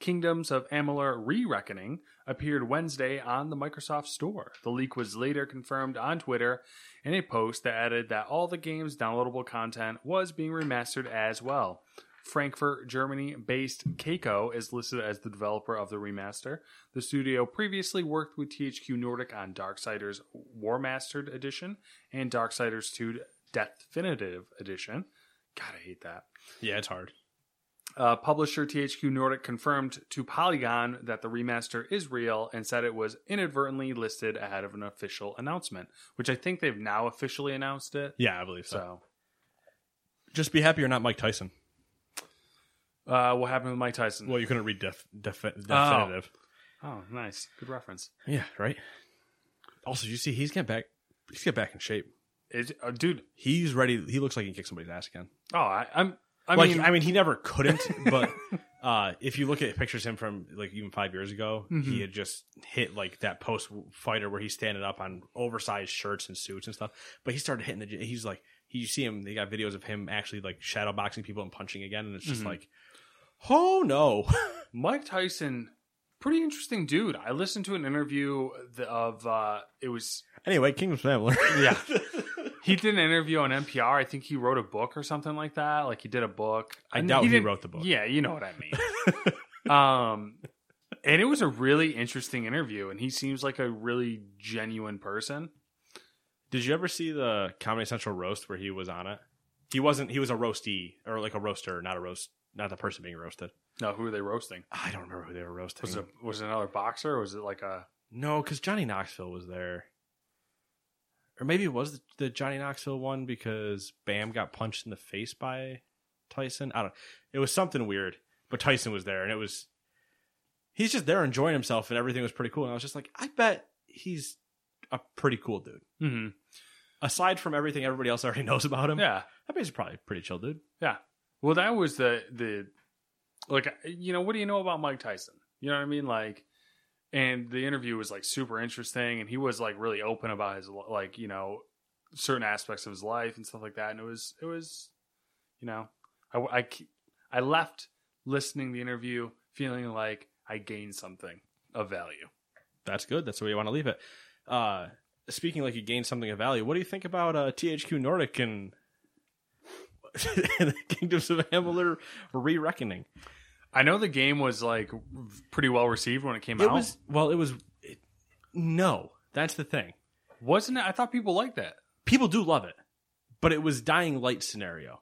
Kingdoms of Amalur Re-Reckoning appeared Wednesday on the Microsoft Store. The leak was later confirmed on Twitter in a post that added that all the game's downloadable content was being remastered as well. Frankfurt, Germany based KAIKO is listed as the developer of the remaster. The studio previously worked with THQ Nordic on Darksiders Warmastered Edition and Darksiders 2 Definitive Edition. God, I hate that. Yeah, it's hard. Uh, publisher THQ Nordic confirmed to Polygon that the remaster is real and said it was inadvertently listed ahead of an official announcement, which I think they've now officially announced it. Yeah, I believe so. So, Just be happy you're not Mike Tyson. Uh, what happened with Mike Tyson? Well, you couldn't read def- def- definitive. Oh, nice. Good reference. Yeah, right. Also, you see, he's getting back. He's getting back in shape. Is, uh, dude, He's ready. He looks like he can kick somebody's ass again. oh, I, I'm. I like, mean, I mean, he never couldn't, but uh, if you look at pictures of him from like even five years ago, he had just hit like that post fighter where he's standing up on oversized shirts and suits and stuff. But he started hitting the. He's like, he, you see him. They got videos of him actually like shadow boxing people and punching again, and it's just like, oh no. Mike Tyson, pretty interesting dude. I listened to an interview of uh, it was anyway, Kingdom's Family. yeah. he did an interview on NPR. I think he wrote a book or something like that. Like he did a book. I And doubt he didn't- wrote the book. Yeah, you know what I mean. um, and it was a really interesting interview, and he seems like a really genuine person. Did you ever see the Comedy Central roast where he was on it? He wasn't. He was a roastee or like a roaster, not a roast, not the person being roasted. No, who are they roasting? I don't remember who they were roasting. Was it was it another boxer or was it like a? No, because Johnny Knoxville was there, or maybe it was the, the Johnny Knoxville one because Bam got punched in the face by Tyson. I don't. Know. It was something weird, but Tyson was there, and it was. He's just there enjoying himself, and everything was pretty cool. And I was just like, I bet he's a pretty cool dude. Mm-hmm. Aside from everything everybody else already knows about him, Yeah, I bet he's probably a pretty chill dude. Yeah. Well, that was the the like you know what do you know about Mike Tyson? You know what I mean? Like, and the interview was like super interesting, and he was like really open about his like you know certain aspects of his life and stuff like that. And it was it was you know I I I left listening to the interview feeling like I gained something of value. That's good. That's where you want to leave it. Uh, speaking like you gained something of value, what do you think about uh, THQ Nordic and the Kingdoms of Amalur re-reckoning? I know the game was like pretty well received when it came It out. was well. It was it, no. That's the thing. wasn't it? I thought people liked that. People do love it, but it was dying light scenario.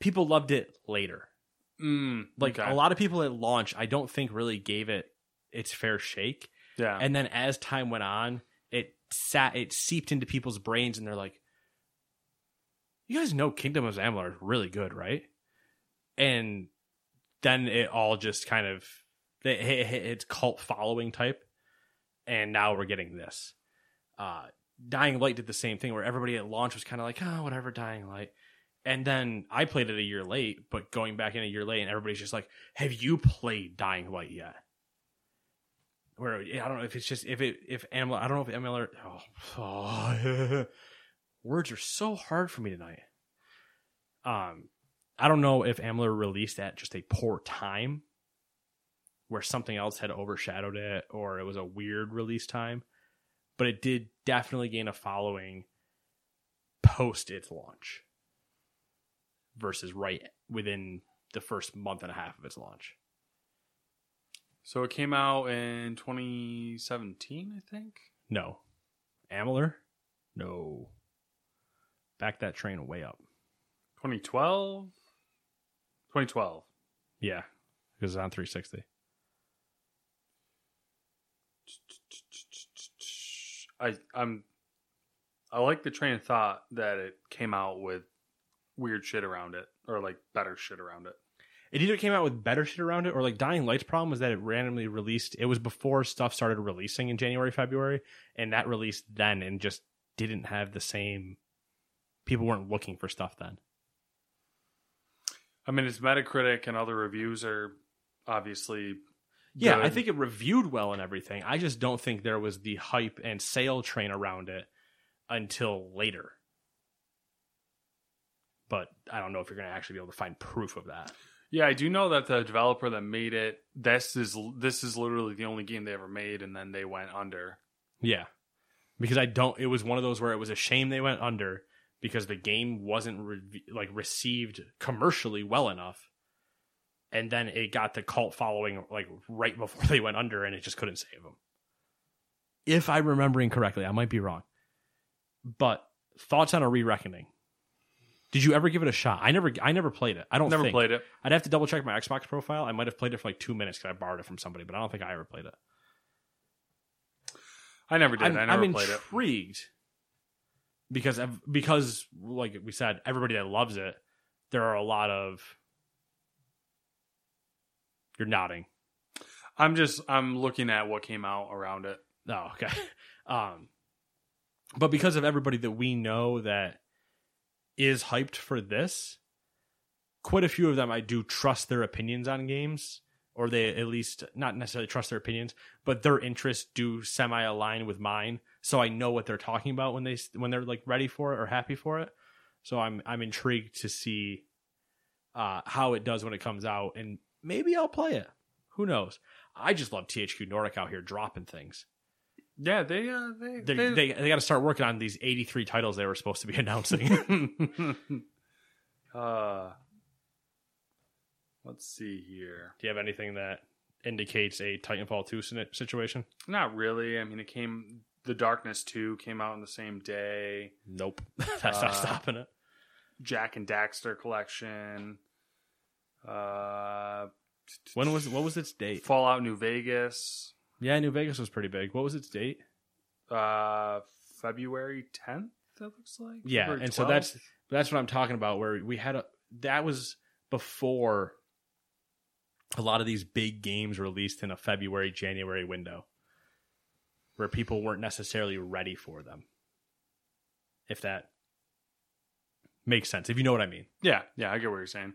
People loved it later. Mm, Like okay. a lot of people at launch, I don't think really gave it its fair shake. Yeah. And then as time went on, it sat it seeped into people's brains, and they're like, "You guys know Kingdom of Amalur is really good, right?" And then it all just kind of it hit its cult following type, and now we're getting this. Uh, Dying Light did the same thing, where everybody at launch was kind of like, "Oh, whatever, Dying Light." And then I played it a year late, but going back in a year late, and everybody's just like, "Have you played Dying Light yet?" Where I don't know if it's just if it if Amalur I don't know if Amalur oh, oh words are so hard for me tonight. Um, I don't know if Amalur released at just a poor time, where something else had overshadowed it, or it was a weird release time, but it did definitely gain a following post its launch versus right within the first month and a half of its launch. So it came out in 2017, I think. No. Amalur? No. Back that train way up. 2012. 2012. Yeah. Because it's on 360. I I'm I like the train of thought that it came out with weird shit around it or like better shit around it. it either came out with better shit around it or like Dying Light's problem was that it randomly released. It was before stuff started releasing in January, February, and that released then and just didn't have the same. People weren't looking for stuff then. I mean, its Metacritic and other reviews are obviously. Yeah, I think it reviewed well and everything. I just don't think there was the hype and sale train around it until later. But I don't know if you're going to actually be able to find proof of that. Yeah, I do know that the developer that made it, this is this is literally the only game they ever made, and then they went under. Yeah. Because I don't it was one of those where it was a shame they went under because the game wasn't re- like received commercially well enough. And then it got the cult following like right before they went under and it just couldn't save them. If I'm remembering correctly, I might be wrong. But thoughts on a re-reckoning? Did you ever give it a shot? I never I never played it. I don't Never think. played it. I'd have to double check my Xbox profile. I might have played it for like 2 minutes cuz I borrowed it from somebody, but I don't think I ever played it. I never did. I'm, I never I'm played it. Because because like we said, everybody that loves it, there are a lot of. You're nodding. I'm just I'm looking at what came out around it. Oh, okay. Um, but because of everybody that we know that is hyped for this, quite a few of them I do trust their opinions on games, or they at least not necessarily trust their opinions, but their interests do semi align with mine, so I know what they're talking about when they when they're like ready for it or happy for it. So I'm I'm intrigued to see uh, how it does when it comes out, and maybe I'll play it. Who knows? I just love THQ Nordic out here dropping things. Yeah, they uh, they They they, they, they got to start working on these 83 titles they were supposed to be announcing. uh, let's see here. Do you have anything that indicates a Titanfall 2 situation? Not really. I mean, it came. The Darkness Two came out on the same day. Nope. That's Uh, not stopping it. Jak and Daxter collection. Uh, When was what was its date? Fallout New Vegas. Yeah, New Vegas was pretty big. What was its date? Uh, February 10th. That looks like. Yeah, February and so that's that's what I'm talking about. Where we had a that was before a lot of these big games released in a February January window, where people weren't necessarily ready for them. If that makes sense, if you know what I mean. Yeah, yeah, I get what you're saying.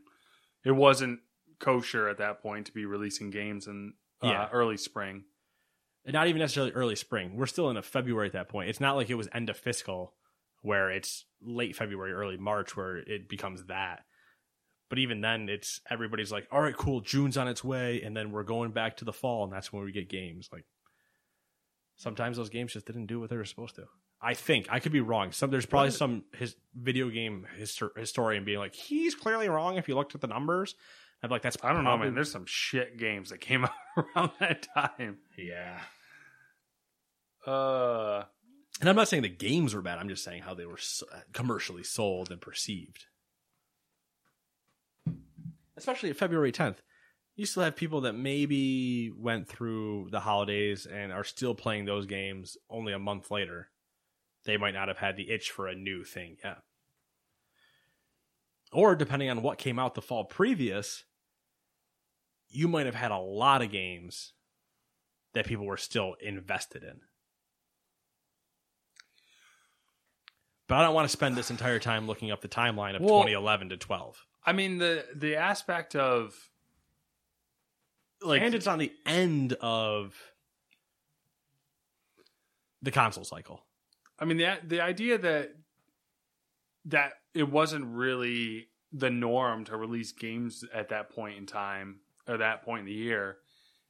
It wasn't kosher at that point to be releasing games in uh, Yeah. early spring. And not even necessarily early spring. We're still in a February at that point. It's not like it was end of fiscal where it's late February, early March where it becomes that. But even then, it's everybody's like, all right, cool, June's on its way, and then we're going back to the fall, and that's when we get games. Like sometimes those games just didn't do what they were supposed to. I think I could be wrong. Some there's probably some his video game histor- historian being like, he's clearly wrong if you looked at the numbers. I'm like, that's I don't know, man. There's some shit games that came out around that time. yeah. Uh, And I'm not saying the games were bad. I'm just saying how they were s- commercially sold and perceived. Especially at February 10th. You still have people that maybe went through the holidays and are still playing those games only a month later. They might not have had the itch for a new thing yet. Or depending on what came out the fall previous, you might have had a lot of games that people were still invested in. But I don't want to spend this entire time looking up the timeline of Well- 2011 to 12. I mean the the aspect of like and it's on the end of the console cycle. I mean the the idea that that it wasn't really the norm to release games at that point in time or that point in the year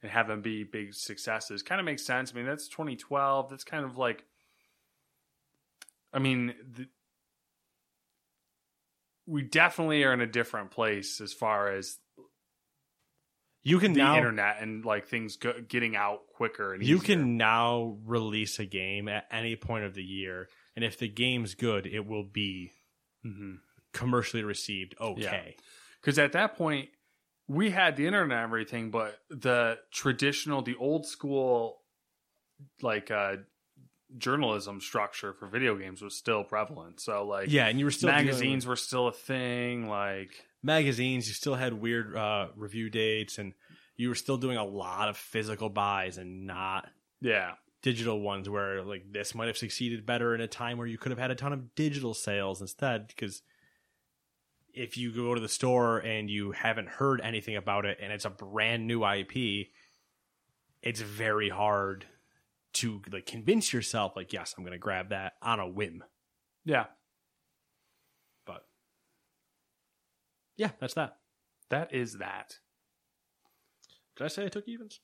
and have them be big successes kind of makes sense. I mean that's 2012. That's kind of like I mean the, we definitely are in a different place as far as You can the now internet and like things go, getting out quicker and you easier. can now release a game at any point of the year, and if the game's good, it will be Mhm. commercially received okay. because at that point we had the internet and everything but the traditional the old school like uh journalism structure for video games was still prevalent so like Yeah, and you were still magazines were still a thing like magazines. You still had weird uh, review dates, and you were still doing a lot of physical buys and not Yeah. digital ones. Where like this might have succeeded better in a time where you could have had a ton of digital sales instead. Because if you go to the store and you haven't heard anything about it, and it's a brand new IP, it's very hard to like convince yourself like yes i'm gonna grab that on a whim. Yeah. but yeah that's that. That is that. did i say i took evens?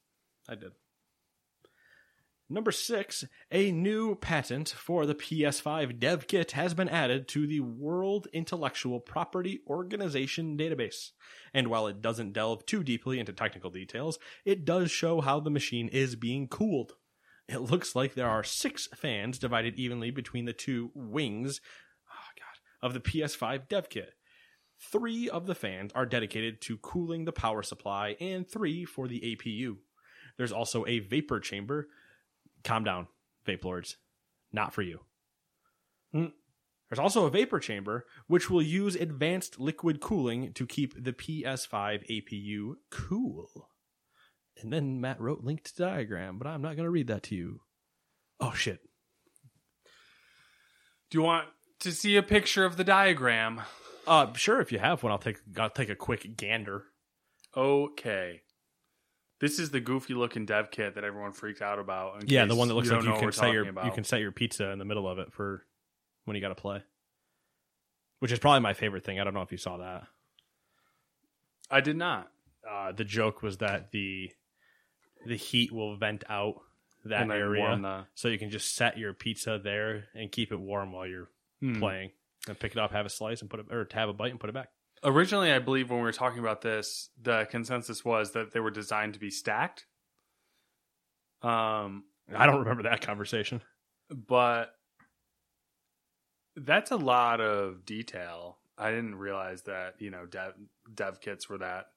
I did. Number six a new patent for the ps5 dev kit has been added to the world intellectual property organization database. And while it doesn't delve too deeply into technical details it does show how the machine is being cooled It looks like there are six fans divided evenly between the two wings oh God, of the PS5 dev kit. Three of the fans are dedicated to cooling the power supply, and three for the APU. There's also a vapor chamber. Calm down, vape lords. Not for you. Hmm. There's also a vapor chamber, which will use advanced liquid cooling to keep the PS5 APU cool. And then Matt wrote linked diagram, but I'm not going to read that to you. Oh shit. Do you want to see a picture of the diagram? Uh sure if you have one I'll take I'll take a quick gander. Okay. This is the goofy looking dev kit that everyone freaked out about. Yeah, the one that looks you like you can set your you can set your pizza in the middle of it for when you got to play. Which is probably my favorite thing. I don't know if you saw that. I did not. Uh the joke was that the the heat will vent out that area the- so you can just set your pizza there and keep it warm while you're Hmm. playing. And pick it up, have a slice and put it or have a bite and put it back. Originally, I believe when we were talking about this, the consensus was that they were designed to be stacked. Um, I don't remember that conversation. but that's a lot of detail. I didn't realize that you know dev dev kits were that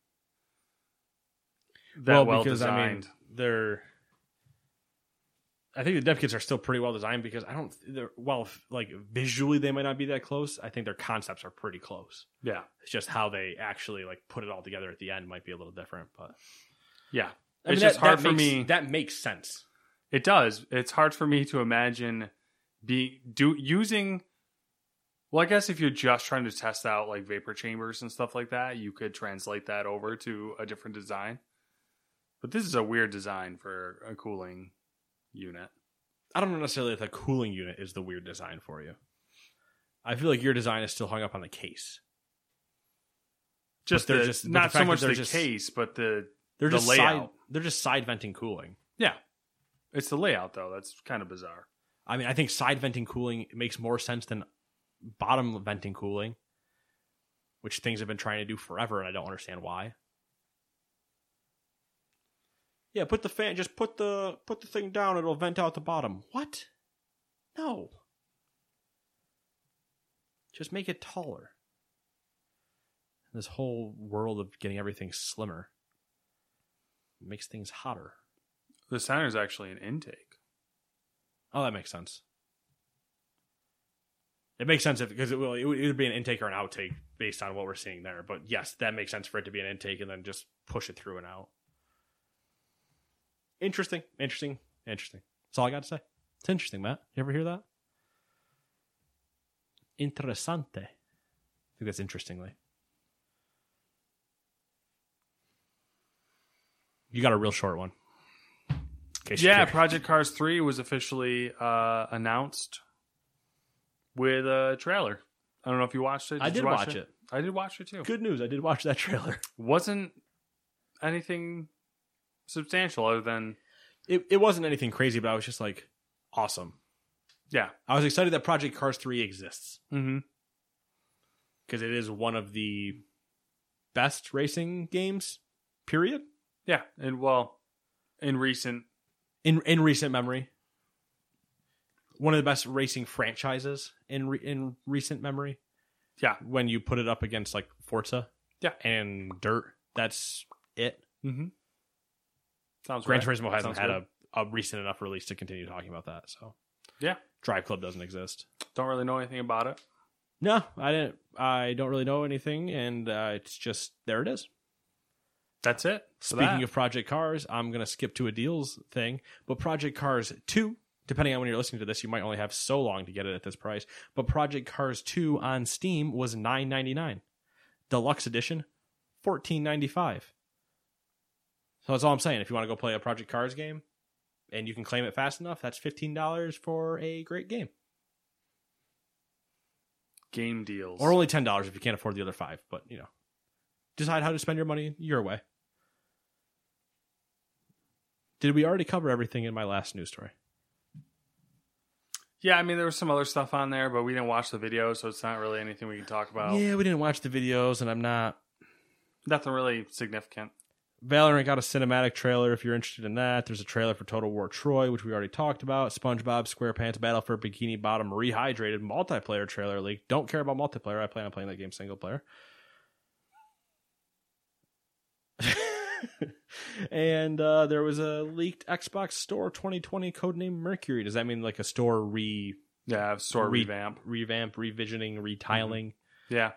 that well, designed. they're. I think the dev kits are still pretty well designed because I don't. Well, like visually they might not be that close. I think their concepts are pretty close. yeah, It's just how they actually like put it all together at the end might be a little different. But yeah. I it's mean, just that- hard that for makes- me. That makes sense. It does. It's hard for me to imagine being do using. Well, I guess if you're just trying to test out like vapor chambers and stuff like that, you could translate that over to a different design. But this is a weird design for a cooling unit. I don't know necessarily if the cooling unit is the weird design for you. I feel like your design is still hung up on the case. Just the, just- not the so much the just- case, but the They're The just layout. side. They're just side venting cooling. yeah. It's the layout though. That's kind of bizarre. I mean, I think side venting cooling makes more sense than bottom venting cooling, which things have been trying to do forever, and I don't understand why. Yeah, put the fan. Just put the put the thing down. It'll vent out the bottom. What? No. Just make it taller. This whole world of getting everything slimmer makes things hotter. The center is actually an intake. Oh, that makes sense. It makes sense if because it will it would be an intake or an outtake based on what we're seeing there. But yes, that makes sense for it to be an intake and then just push it through and out. Interesting, interesting, interesting. That's all I got to say. It's interesting, Matt. You ever hear that? Interessante. I think that's interestingly. You got a real short one. Yeah. Project Cars 3 was officially uh, announced with a trailer. I don't know if you watched it. I did watch it. I did watch it too. Good news. I did watch that trailer. Wasn't anything substantial other than It it wasn't anything crazy, but I was just like, awesome. yeah. I was excited that Project Cars 3 exists Mm-hmm. because it is one of the best racing games, period, Yeah, and well, in recent in in recent memory. One of the best racing franchises in re, in recent memory. yeah. When you put it up against like Forza, Yeah. and Dirt, that's it. Mm-hmm. Sounds Gran right. Turismo hasn't Sounds had good. a, a recent enough release to continue talking about that. So Yeah, Drive Club doesn't exist. don't really know anything about it. No, I didn't. I don't really know anything, and uh, it's just there. It is. That's it. Speaking that. of Project Cars, I'm going to skip to a deals thing. But Project Cars 2, depending on when you're listening to this, you might only have so long to get it at this price. But Project Cars 2 on Steam was $9.99. Deluxe Edition, $14.95. So that's all I'm saying. If you want to go play a Project Cars game and you can claim it fast enough, that's $15 for a great game. game deals. Or only $10 if you can't afford the other five. But, you know, decide how to spend your money your way. Did we already cover everything in my last news story? yeah, I mean there was some other stuff on there, but we didn't watch the video, so it's not really anything we can talk about. Yeah, we didn't watch the videos, and I'm not. Nothing really significant. Valorant got a cinematic trailer if you're interested in that. There's a trailer for Total War Troy, which we already talked about. SpongeBob SquarePants Battle for Bikini Bottom Rehydrated multiplayer trailer leak. Don't care about multiplayer. I plan on playing that game single player. and uh, there was a leaked Xbox Store 2020 codename Mercury. Does that mean like a store re Yeah, store re- revamp. revamp, revisioning, retiling? Yeah.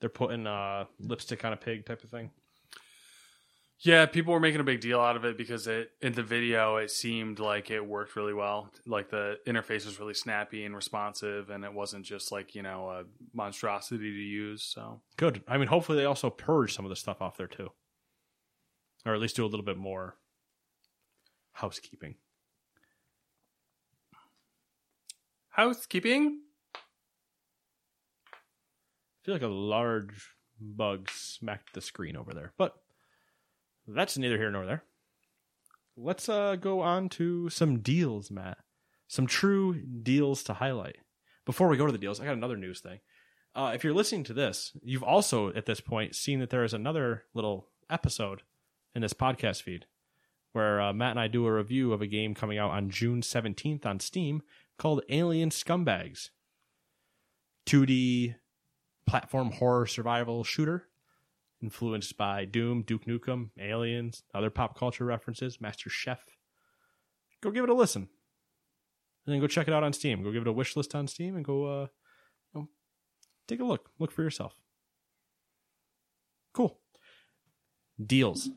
They're putting uh, lipstick on a pig type of thing. Yeah, people were making a big deal out of it because it in the video it seemed like it worked really well. Like the interface was really snappy and responsive, and it wasn't just like you know a monstrosity to use. So Good. I mean, hopefully they also purge some of the stuff off there too, or at least do a little bit more housekeeping. housekeeping. I feel like a large bug smacked the screen over there, but that's neither here nor there. Let's uh, go on to some deals, Matt. Some true deals to highlight. Before we go to the deals, I got another news thing. Uh, if you're listening to this, you've also at this point seen that there is another little episode in this podcast feed where uh, Matt and I do a review of a game coming out on June 17th on Steam called Alien Scumbags. 2D platform horror survival shooter influenced by Doom, Duke Nukem, Aliens, other pop culture references, Master Chef. Go give it a listen. And then go check it out on Steam. Go give it a wish list on Steam and go uh you know, take a look. Look for yourself. Cool. Deals.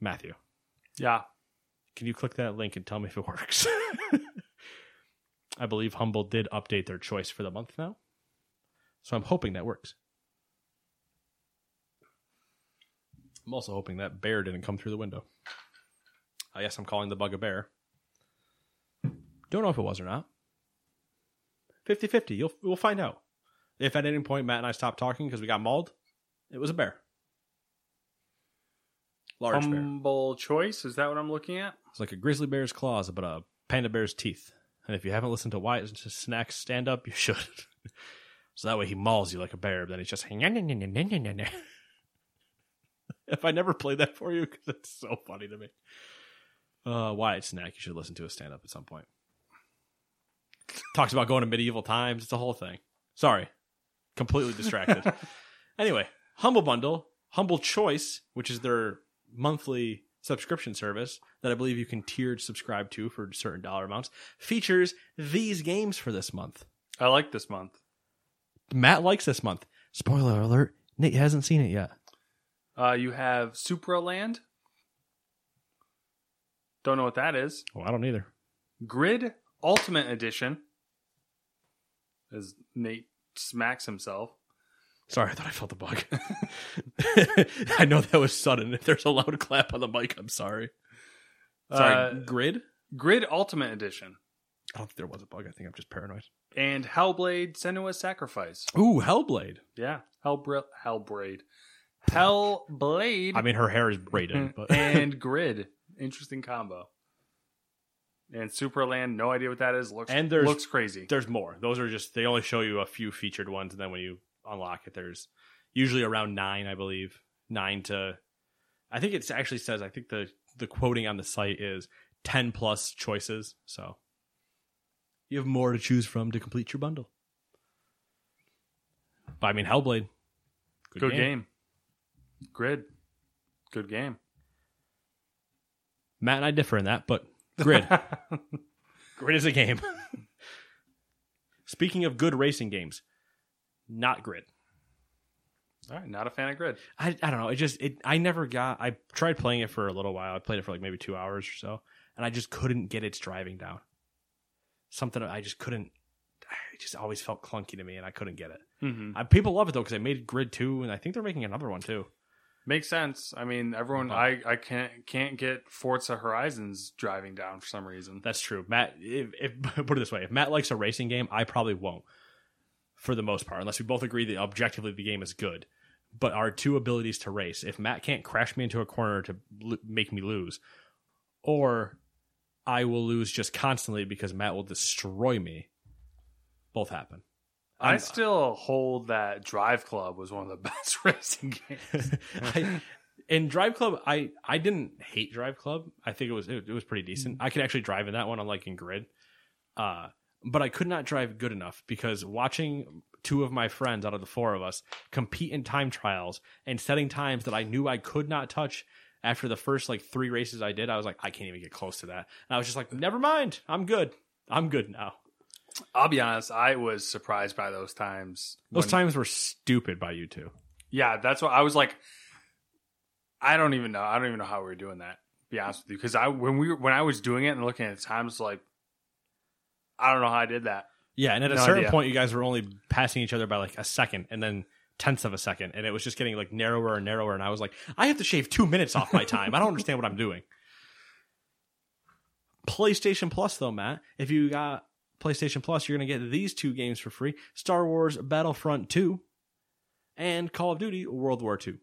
Matthew, Yeah, can you click that link and tell me if it works? I believe Humble did update their choice for the month now. So I'm hoping that works. I'm also hoping that bear didn't come through the window. I guess I'm calling the bug a bear. Don't know if it was or not. 50 50. You'll, we'll find out. If at any point Matt and I stopped talking because we got mauled, it was a bear. Large bear. humble choice. Is that what I'm looking at? It's like a grizzly bear's claws, but a panda bear's teeth. And if you haven't listened to Wyatt Snacks stand up, you should. so that way he mauls you like a bear, but then he's just. if I never played that for you, because it's so funny to me. Uh, Wyatt Snack, you should listen to a stand up at some point. Talks about going to medieval times. It's a whole thing. Sorry. Completely distracted. anyway, Humble Bundle, Humble Choice, which is their monthly subscription service that I believe you can tiered subscribe to for certain dollar amounts, features these games for this month. I like this month. Matt likes this month. Spoiler alert, Nate hasn't seen it yet. Uh, you have Supraland. Don't know what that is. Well, I don't either. Grid Ultimate Edition. As Nate smacks himself. Sorry, I thought I felt the bug. I know that was sudden. If there's a loud clap on the mic, I'm sorry. Sorry, Uh, Grid? Grid Ultimate Edition. I don't think there was a bug. I think I'm just paranoid. And Hellblade Senua's Sacrifice. Ooh, Hellblade. Yeah. Hellbra- Hellblade. Hellblade. I mean, her hair is braided, hmm. but and Grid. Interesting combo. And Supraland, no idea what that is. Looks And there's- looks crazy. there's more. Those are just they only show you a few featured ones, and then when you unlock it, there's usually around nine, I believe, nine to. I think it actually says. I think the the quoting on the site is ten plus choices, so you have more to choose from to complete your bundle. But I mean, Hellblade, Good, game. Grid. Good game. Matt and I differ in that, but Grid, Grid is a game. Speaking of good racing games, not grid. All right, not a fan of grid. I, I don't know. It just it I never got. I tried playing it for a little while. I played it for like maybe two hours or so, and I just couldn't get its driving down. Something I just couldn't. It just always felt clunky to me, and I couldn't get it. Mm-hmm. I, people love it though because they made Grid two, and I think they're making another one too. Makes sense. I mean, everyone, I, I can't can't get Forza Horizons driving down for some reason. That's true, Matt. If, if put it this way, if Matt likes a racing game, I probably won't, for the most part, unless we both agree that objectively the game is good. But our two abilities to race, if Matt can't crash me into a corner to l- make me lose, or I will lose just constantly because Matt will destroy me, both happen. I still hold that Drive Club was one of the best racing games. I, in Drive Club, I I didn't hate Drive Club. I think it was it, it was pretty decent. I could actually drive in that one, unlike in Grid. Uh, but I could not drive good enough because watching two of my friends out of the four of us compete in time trials and setting times that I knew I could not touch after the first like three races I did, I was like, I can't even get close to that. And I was just like, never mind, I'm good. I'm good now. I'll be honest, I was surprised by those times. Those when- times were stupid by you two. Yeah, that's what I was like. I don't even know. I don't even know how we were doing that. to Be honest with you, because I when we when I was doing it and looking at the times, like I don't know how I did that. Yeah, and at a certain idea. point, you guys were only passing each other by like a second, and then tenths of a second, and it was just getting like narrower and narrower. And I was like, I have to shave two minutes off my time. I don't understand what I'm doing. PlayStation Plus, though, Matt, if you got PlayStation Plus, you're gonna get these two games for free: Star Wars Battlefront Two and Call of Duty World War Two.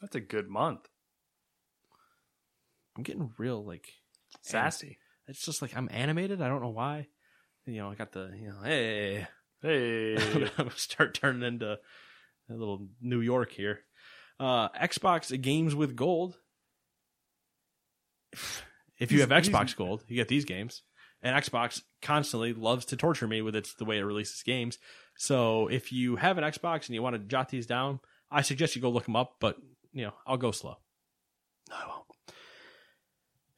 That's a good month. I'm getting real like Sassy. It's just like I'm animated. I don't know why. You know, I got the you know, hey. Hey, I'm gonna start turning into a little New York here. Uh, Xbox games with gold. If you He's- have Xbox Gold, you get these games. And Xbox constantly loves to torture me with its the way it releases games. So if you have an Xbox and you want to jot these down, I suggest you go look them up. But you know, I'll go slow. No, I won't.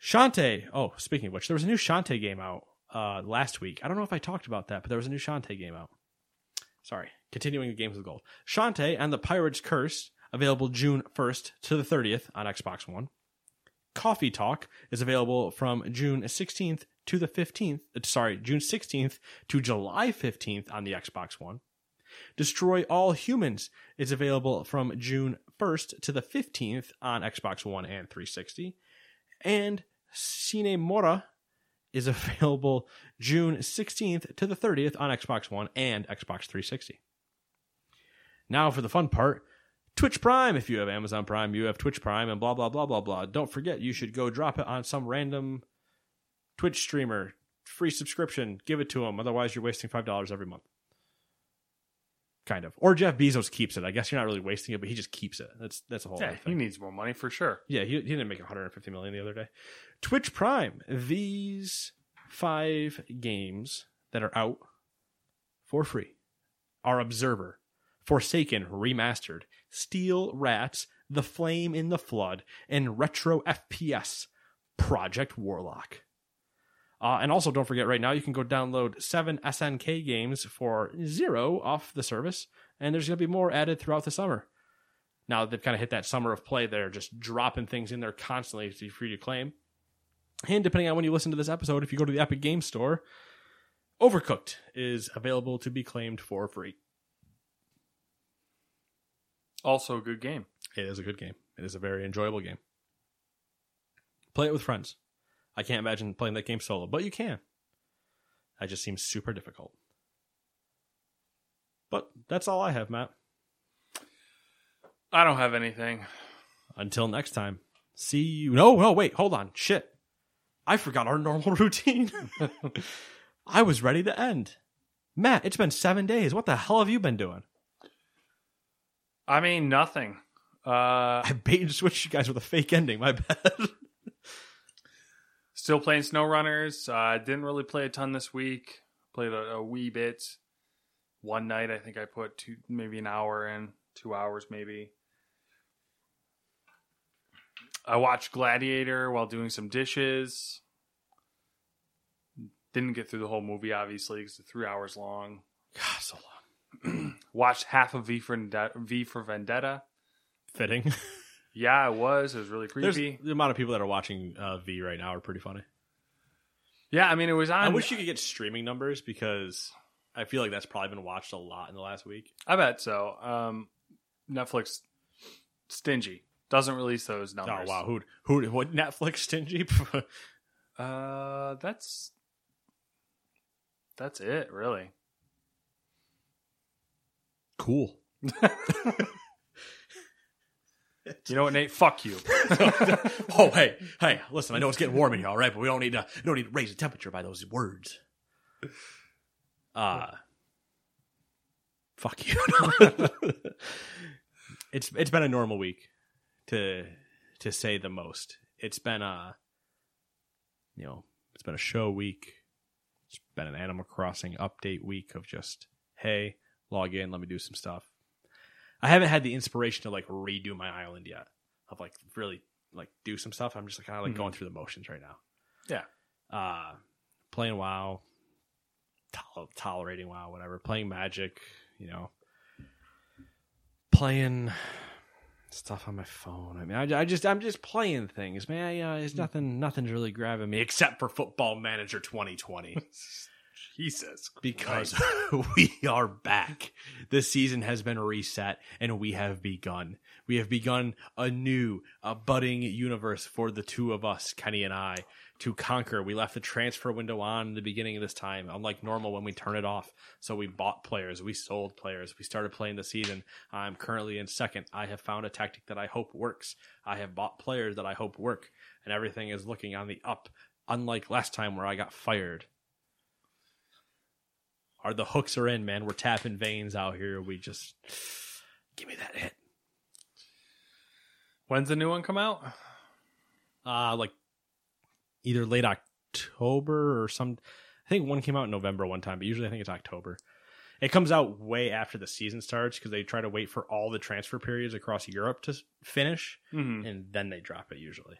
Shantae. Oh, speaking of which, there was a new Shantae game out uh, last week. I don't know if I talked about that, but there was a new Shantae game out. Sorry, continuing the games with gold. Shantae and the Pirate's Curse, available June 1st to the 30th on Xbox One. Coffee Talk is available from June 16th to the 15th. uh, Sorry, June 16th to July 15th on the Xbox One. Destroy All Humans is available from June 1st to the 15th on Xbox One and 360. And Sine Mora is available June 16th to the 30th on Xbox One and Xbox 360. Now for the fun part Twitch Prime. If you have Amazon Prime, you have Twitch Prime, and blah, blah, blah, blah, blah. Don't forget, you should go drop it on some random Twitch streamer. Free subscription. Give it to him. Otherwise, you're wasting $5 every month. Kind of. Or Jeff Bezos keeps it. I guess you're not really wasting it, but he just keeps it. That's that's a whole yeah, he needs more money for sure. Yeah, he, he didn't make 150 million the other day. Twitch Prime. These five games that are out for free are Observer, Forsaken Remastered, Steel Rats, The Flame in the Flood, and Retro FPS Project Warlock. Uh, and also, don't forget, right now you can go download seven SNK games for zero off the service, and there's going to be more added throughout the summer now that they've kind of hit that summer of play, they're just dropping things in there constantly to you to claim. And depending on when you listen to this episode, if you go to the Epic Game Store, Overcooked is available to be claimed for free. Also, a good game. It is a good game. It is a very enjoyable game. Play it with friends. I can't imagine playing that game solo, but you can. That just seems super difficult. But that's all I have, Matt. I don't have anything. Until next time. See you. No, no, wait, hold on. Shit. I forgot our normal routine. I was ready to end. Matt, it's been seven days. What the hell have you been doing? I mean, nothing. Uh, I bait and switched you guys with a fake ending. My bad. Still playing SnowRunners. Uh, didn't really play a ton this week. Played a, a wee bit. One night, I think I put two, maybe an hour in, two hours maybe. I watched Gladiator while doing some dishes. Didn't get through the whole movie, obviously, because it's three hours long. God, so long. Watched half of V for v for Vendetta. Fitting. Yeah, it was. It was really There's creepy. the amount of people that are watching uh, V right now are pretty funny. Yeah, I mean, it was on. I wish you could get streaming numbers because I feel like that's probably been watched a lot in the last week. I bet so. Um, Netflix stingy doesn't release those numbers. Oh wow, who who what Netflix stingy? Uh, that's that's it, really. cool. You know what, Nate? Fuck you. oh hey hey, listen, I know it's getting warm in here, all right, but we don't need to we don't need to raise the temperature by those words. Uh fuck you. it's it's been a normal week to to say the most. It's been a you know, it's been a show week. It's been an Animal Crossing update week of just hey, log in, let me do some stuff. I haven't had the inspiration to like redo my island yet. Of like really like do some stuff. I'm just like kind of like Mhm. going through the motions right now. Yeah. Uh playing WoW, tol- tolerating WoW, whatever. Playing Magic, you know. Playing stuff on my phone. I mean, I, I just I'm just playing things, man. Yeah, it's nothing nothing's really grabbing me except for Football Manager 2020 Jesus, because we are back. The season has been reset and we have begun. We have begun a new, a budding universe for the two of us, Kenny and I, to conquer. We left the transfer window on in the beginning of this time, unlike normal when we turn it off. So we bought players, we sold players, we started playing the season. I'm currently in second. I have found a tactic that I hope works. I have bought players that I hope work, and everything is looking on the up. Unlike last time where I got fired. Are the hooks are in, man? We're tapping veins out here. We just give me that hit. When's the new one come out? Uh like either late October or some. I think one came out in November one time, but usually I think it's October. It comes out way after the season starts because they try to wait for all the transfer periods across Europe to finish, Mm-hmm. and then they drop it usually.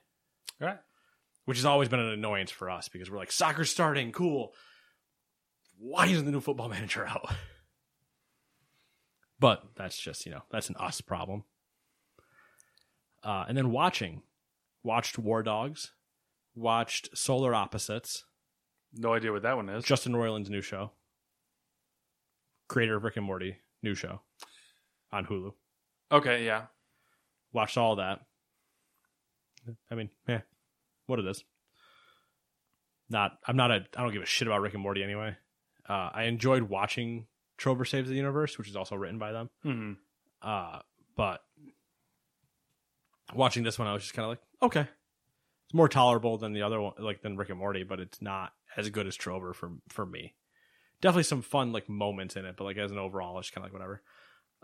All right. Which has always been an annoyance for us because we're like, soccer's starting, cool. Why isn't the new football manager out? But that's just, you know, that's an us problem. Uh, and then watching, watched War Dogs, watched Solar Opposites, No idea what that one is. Justin Roiland's new show, creator of Rick and Morty, new show on Hulu. Okay, yeah. Watched all that. I mean, yeah, what it is. Not, I'm not a, I don't give a shit about Rick and Morty anyway. Uh, I enjoyed watching Trover Saves the Universe, which is also written by them. Mm-hmm. Uh, but watching this one, I was just kind of like, okay, it's more tolerable than the other one, like than Rick and Morty, but it's not as good as Trover for for me. Definitely some fun like moments in it, but like as an overall, it's kind of like whatever.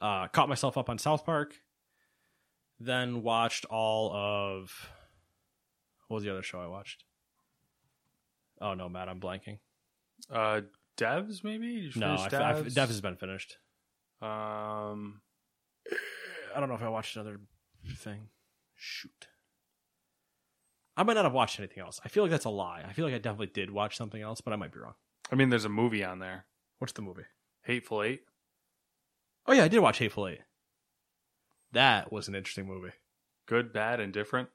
Uh, caught myself up on South Park, then watched all of what was the other show I watched? Oh no, Matt, I'm blanking. Uh, Devs, maybe? You No, I, I, Devs? Dev has been finished. Um, I don't know if I watched another thing. Shoot. I might not have watched anything else. I feel like that's a lie. I feel like I definitely did watch something else, but I might be wrong. I mean, there's a movie on there. What's the movie? Hateful Eight. Oh yeah, I did watch Hateful Eight. That was an interesting movie. Good, bad, and different.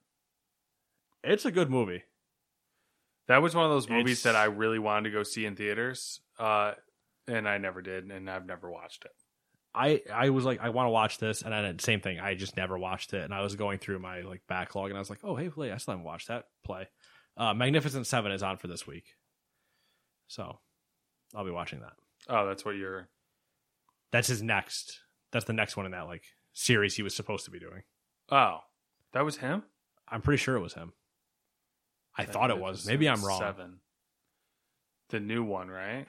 It's a good movie. That was one of those movies It's- that I really wanted to go see in theaters, uh, and I never did, and I've never watched it. I I was like, I want to watch this, and I did the same thing. I just never watched it, and I was going through my like backlog, and I was like, oh Hateful Eight, I still haven't watched that play. Uh, Magnificent Seven is on for this week, so I'll be watching that. Oh, that's what you're. That's his next. That's the next one in that like series he was supposed to be doing. Oh, that was him. I'm pretty sure it was him. I thought it was. Maybe I'm wrong. Seven. The new one, right?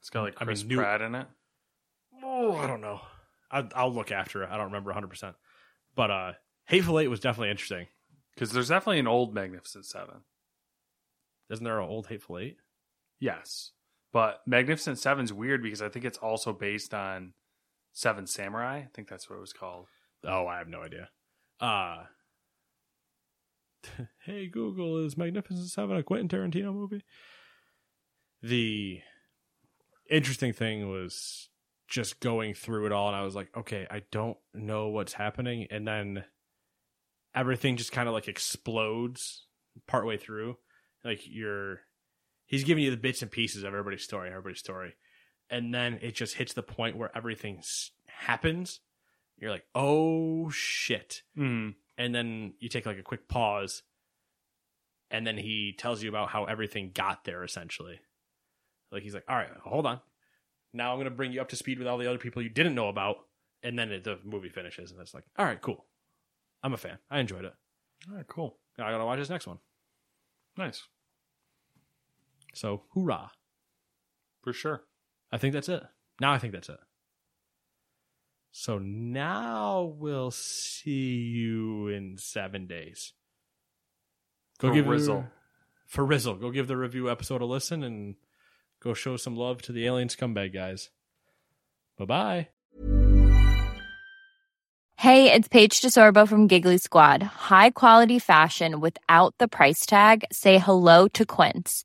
It's got like I mean, Chris new- Pratt in it. Oh, I don't know. I, I'll look after it. I don't remember 100. percent But uh, Hateful Eight was definitely interesting. Because there's definitely an old Magnificent Seven. Isn't there an old Hateful Eight? Yes, but Magnificent Seven's weird because I think it's also based on Seven Samurai. I think that's what it was called. Oh, I have no idea. Uh Hey Google, is Magnificent Seven a Quentin Tarantino movie? The interesting thing was just going through it all and I was like, okay, I don't know what's happening and then everything just kind of like explodes partway through. Like you're he's giving you the bits and pieces of everybody's story, everybody's story. And then it just hits the point where everything happens. You're like, "Oh shit." Mm. And then you take like a quick pause and then he tells you about how everything got there essentially. Like he's like, "All right, hold on. Now I'm going to bring you up to speed with all the other people you didn't know about." And then it, the movie finishes and it's like, "All right, cool. I'm a fan. I enjoyed it. All right, cool. Now I got to watch this next one." Nice. So, hoorah. For sure. I think that's it. Now I think that's it. So now we'll see you in seven days. For give Rizzle. the- For Rizzle. Go give the review episode a listen and go show some love to the alien scumbag guys. Bye bye. Hey, it's Paige DeSorbo from Giggly Squad. High quality fashion without the price tag. Say hello to Quince.